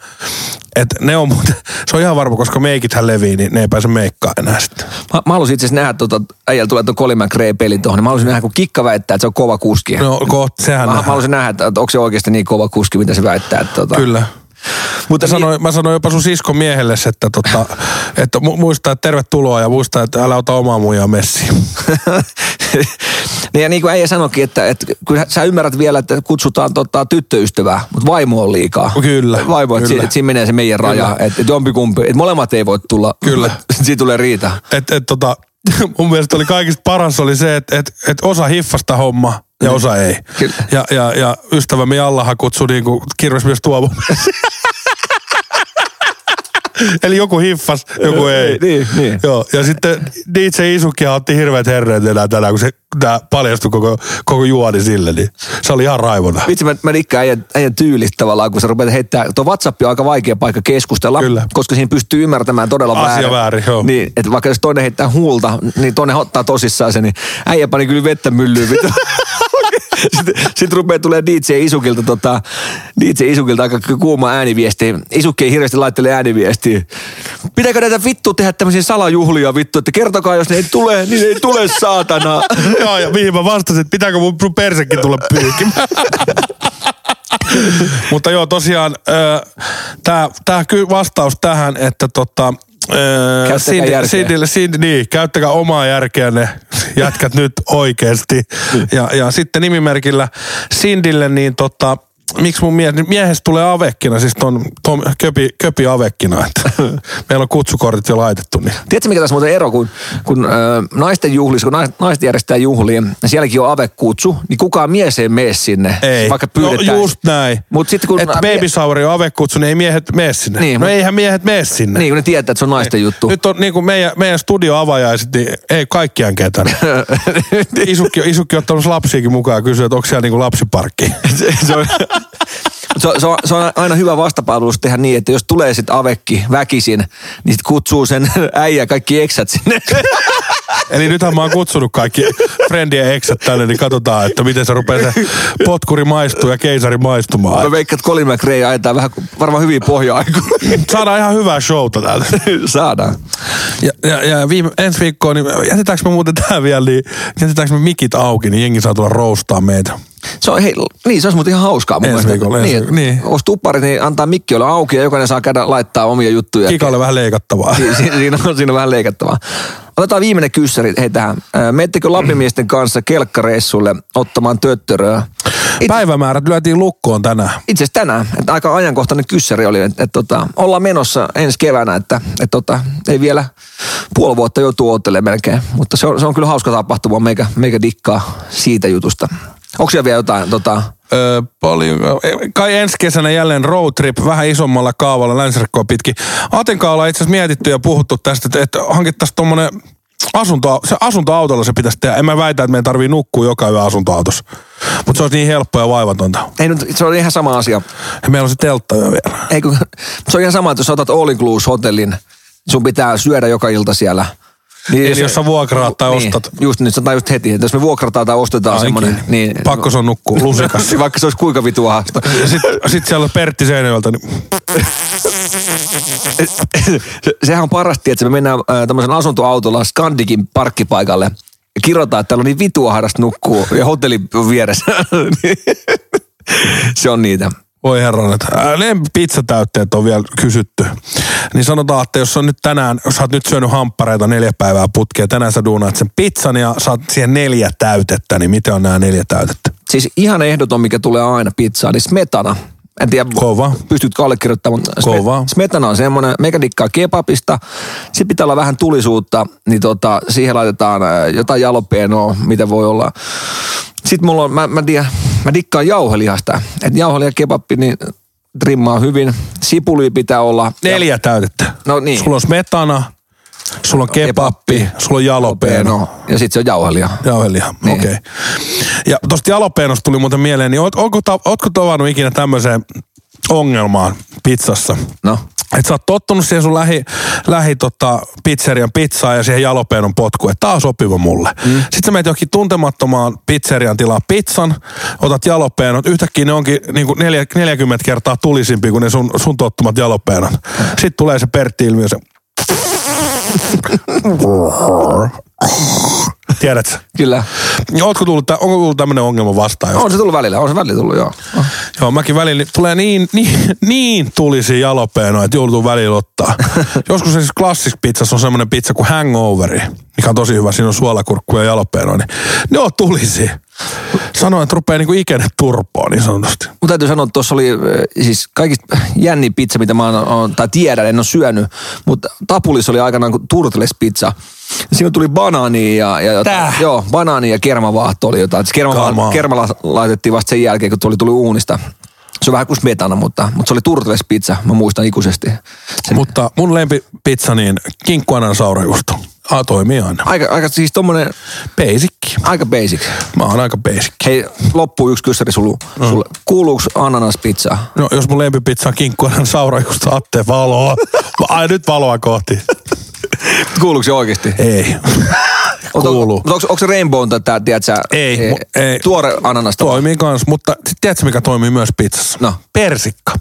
Et ne on muuten, se on ihan varma, koska meikithän levii, niin ne ei pääse meikkaan enää sitten. Mä, mä halusin itse asiassa nähdä, tota, äijällä tulee tuon Colin McRae-peli tuohon, niin mä halusin nähdä, kun Kikka väittää, että se on kova kuski. No kohta, sehän mä, mä nähdään. halusin nähdä, että, että onko se oikeasti niin kova kuski, mitä se väittää. Että, tota. Kyllä. Mutta Mä sanoin, mä sanoin jopa sun siskon miehelle, että, tota, että mu- muista, että tervetuloa ja muista, että älä ota omaa muijaa messiin. [LAUGHS] niin ja niin kuin äijä sanoikin, että, että kyllä sä ymmärrät vielä, että kutsutaan tota, tyttöystävää, mutta vaimo on liikaa. Kyllä, Vaimo, että, kyllä. si- että siinä menee se meidän raja, että, että jompikumpi, että molemmat ei voi tulla. Kyllä. [LAUGHS] Siitä tulee riita. Et, et, tota, [LAUGHS] mun mielestä oli kaikista paras oli se, että et, et osa hiffasta homma ja osa ei. Kyllä. Ja, ja, ja ystävämme Jallahan kutsui niinku kirvesmies Tuomo. [LAUGHS] Eli joku hiffas, joku ei. Niin, niin. Joo, ja sitten DJ Isukia otti hirveät herreet enää tänään, kun se tää paljastui koko, koko juoni sille, niin se oli ihan raivona. Vitsi, mä, mä dikkaan äijän, äijän tyylistä tavallaan, kun sä rupeat heittää. Tuo WhatsApp on aika vaikea paikka keskustella, Kyllä. koska siinä pystyy ymmärtämään todella Asia väärin. väärin, joo. Niin, että vaikka jos toinen heittää huulta, niin toinen ottaa tosissaan sen, niin äijä pani kyllä vettä myllyyn. [LAUGHS] Sitten, sitten rupeaa tulee DJ Isukilta, tota, DJ Isukilta aika kuuma ääniviesti. Isukki ei hirveästi laittele ääniviestiä. Pitääkö näitä vittu tehdä tämmöisiä salajuhlia vittu, että kertokaa jos ne ei tule, niin ei tule saatana. [LAUGHS] Joo, ja mihin mä vastasin, että pitääkö mun persekin tulla pyykimään. [LAUGHS] Mutta joo, tosiaan tämä vastaus tähän, että tota, öö, järkeä. Cindylle, Cindy, niin, käyttäkää omaa järkeänne, [LAUGHS] jätkät nyt oikeasti. ja, ja sitten nimimerkillä Sindille, niin tota, miksi mun mie- miehestä tulee avekkina, siis ton, ton köpi, köpi avekkina, että [LAUGHS] meillä on kutsukortit jo laitettu. Niin. Tiedätkö mikä tässä muuten ero, kun, kun ö, naisten juhlissa, kun nais- naiset järjestää juhlia, ja sielläkin on avekutsu, niin kukaan mies ei mene sinne, Ei. vaikka pyydetään. No just näin. Mut sitten kun- Että baby shower on avekutsu, niin ei miehet mene sinne. Niin, no mut- eihän miehet mene sinne. Niin, kun ne tietää, että se on naisten juttu. Nyt on niin kuin meidän, meidän studioavajaiset, niin ei kaikkiaan ketään. [LAUGHS] isukki, isukki on ottanut lapsiakin mukaan ja kysyy, että onko siellä niin kuin lapsiparkki. [LAUGHS] se, on, se, se, on, se on aina hyvä vastapalvelus tehdä niin, että jos tulee sitten avekki väkisin, niin sit kutsuu sen äijä kaikki eksät sinne. Eli nythän mä oon kutsunut kaikki friendien eksät tänne, niin katsotaan, että miten se rupeaa se potkuri maistuu ja keisari maistumaan. Mä veikkaan, että Colin McRae ajetaan vähän varmaan hyvin pohja-aikoina. Saadaan ihan hyvää showta täältä. Saadaan. Ja, ja, ja viime, ensi viikkoon, niin jätetäänkö me muuten tää vielä, niin jätetäänkö me mikit auki, niin jengi saa tulla roustaa meitä. Se on, hei, niin, se olisi muuten ihan hauskaa mun Ensi viikolla, ensi niin, viikolla, niin. Olisi tupparit, niin antaa mikki olla auki ja jokainen saa käydä laittaa omia juttuja. Kikalle vähän leikattavaa. Si- si- siinä, on, siinä on vähän leikattavaa. Otetaan viimeinen kyssäri hei tähän. Ö, Meettekö Lapimiesten kanssa kelkkareissulle ottamaan töttöröä? Itse, Päivämäärät lyötiin lukkoon tänään. itse asiassa tänään, että aika ajankohtainen kyssäri oli, että, että, että ollaan menossa ensi keväänä, että, että, että ei vielä puoli vuotta joutuu odottelemaan melkein. Mutta se on, se on kyllä hauska tapahtuma, meikä, meikä dikkaa siitä jutusta. Onko siellä vielä jotain, tota, Öö, paljon. Kai ensi kesänä jälleen road trip vähän isommalla kaavalla länsirkkoa pitkin. Atenkaan ollaan itse asiassa mietitty ja puhuttu tästä, että, että hankittaisiin tuommoinen asunto, se asuntoautolla se pitäisi tehdä. En mä väitä, että meidän tarvii nukkua joka yö asuntoautossa. Mutta se olisi niin helppoa ja vaivatonta. ei nyt, se on ihan sama asia. Ja meillä on se teltta vielä. Ei, kun, [LAUGHS] se on ihan sama, että jos otat all inclusive hotellin, sun pitää syödä joka ilta siellä. Niin Eli jos sä vuokraat tai niin, ostat. Just nyt, sanotaan just heti, että jos me vuokrataan tai ostetaan Ainakin. semmoinen, niin... Pakko se on nukkua lusikassa. [LAUGHS] Vaikka se olisi kuinka vitu ahasta. Ja sit, sit siellä on Pertti Seinäjoelta, niin Se- Sehän on parasti, että me mennään äh, tämmöisen asuntoautolla Skandikin parkkipaikalle ja kirjoitetaan, että täällä on niin vitu ahdasta nukkuu ja hotelli vieressä. [LAUGHS] se on niitä. Voi herran, että ää, lempipizzatautteet on vielä kysytty. Niin sanotaan, että jos on nyt tänään, jos sä oot nyt syönyt hamppareita neljä päivää putkea, tänään sä duunaat sen pizzan ja saat siihen neljä täytettä, niin miten on nämä neljä täytettä? Siis ihan ehdoton, mikä tulee aina pizzaan, niin smetana. En tiedä, Kova. pystytkö allekirjoittamaan, mutta Kova. smetana on semmoinen, meikä dikkaa kebabista. Sitten pitää olla vähän tulisuutta, niin tota, siihen laitetaan äh, jotain jalopenoa, mitä voi olla. Sitten mulla on, mä, mä, tiedän, mä dikkaan jauhelihasta. Että jauheliha kebabbi, niin trimmaa hyvin. Sipuli pitää olla. Neljä täytettä. No niin. Sulla on smetana, sulla on kebappi, sulla on jalopeno. No, ja sitten se on jauheliha. Jauheliha, Niin. okei. Okay. Ja tosta jalopenosta tuli muuten mieleen, niin oot, ootko, ootko tavannut ikinä tämmöiseen ongelmaan pizzassa? No. Että sä oot tottunut siihen sun lähi, lähi tota, pizzerian pizzaan ja siihen jalopenon potkuun, että tää on sopiva mulle. Mm. Sitten sä menet johonkin tuntemattomaan pizzerian tilaa pizzan, otat jalopeenot, yhtäkkiä ne onkin niin kuin neljä, 40 kertaa tulisimpi kuin ne sun, sun tottumat jalopenot. Sitten tulee se Pertti-ilmiö, se... [LAUGHS] Tiedätkö? Kyllä. Ootko tullut, onko tullut tämmöinen ongelma vastaan? On se tullut välillä, on se välillä tullut, joo. Oh. Joo, mäkin välillä niin tulee niin, niin, niin tulisi jalopeenoja, että joutuu välillä ottaa. [LAUGHS] Joskus siis klassisessa pizzassa on semmoinen pizza kuin hangoveri, mikä on tosi hyvä. Siinä on suolakurkkuja ja jalopeenoja, niin ne on tulisi. Sanoin, että rupeaa niinku ikene turpoon niin sanotusti. Mun täytyy sanoa, että tuossa oli äh, siis kaikista jännin pizza, mitä mä oon, tai tiedän, en ole syönyt, mutta Tapulissa oli aikanaan kuin Turtles pizza. Siinä tuli banaani ja, ja Tää? joo, banaani ja kermavaahto oli jotain. Se kerma, Kamaa. kerma la- laitettiin vasta sen jälkeen, kun tuli, tuli uunista. Se on vähän kuin smetana, mutta, mutta se oli Turtles pizza, mä muistan ikuisesti. Sen, Mutta mun lempipizza niin kinkkuanan saurajuusto. Ah, toimii aina. aika, aika siis tommonen, Basic. aika basic. Mä oon aika basic. Hei, loppuu yksi kyssäri sulle. Mm. sulle. Kuuluuko ananaspizza? No, jos mun lempipizza on kinkkuanan saurajuusto, Atte valoa. Ai nyt valoa kohti. [LAUGHS] Kuuluuko se oikeasti? Ei. [LAUGHS] Kuuluu. Mutta onko, onko se Rainbow tätä, tiedätkö, Ei, mu- ei. tuore ananasta? Toimii kans, mutta tiedätkö mikä toimii myös pizzassa? No. Persikka.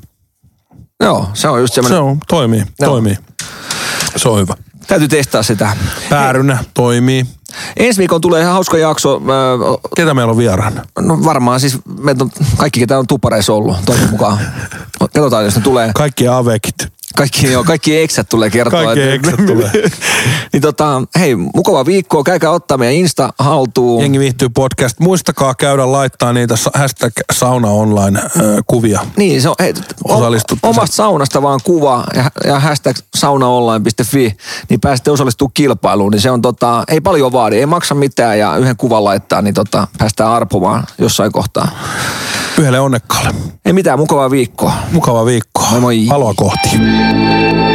Joo, se on just Se semmoinen. on, toimii, Joo. toimii. Se on hyvä. Täytyy testaa sitä. Päärynä toimii. Ensi viikolla tulee ihan hauska jakso. Ö, Ketä meillä on vieraana? No varmaan siis meitä on, kaikki, ketä on tupareissa ollut, toivon mukaan. [LAUGHS] Katsotaan, jos ne tulee. Kaikki avekit. Kaikki, joo, kaikki eksät tulee kertoa. Kaikki eksät tulee. [LAUGHS] niin tota, hei, mukava viikko. Käykää ottaa meidän Insta haltuun. Jengi viihtyy podcast. Muistakaa käydä laittaa niitä hashtag sauna online äh, kuvia. Niin, se on, hei, Osallistutte omasta saunasta vaan kuva ja, ja hashtag saunaonline.fi, niin pääsette osallistumaan kilpailuun. Niin se on tota, ei paljon vaadi, ei maksa mitään ja yhden kuvan laittaa, niin tota, päästään arpomaan jossain kohtaa. Yhdelle onnekkaalle. Ei mitään, mukavaa viikkoa. Mukava viikko. Moi moi. Paloa kohti. Música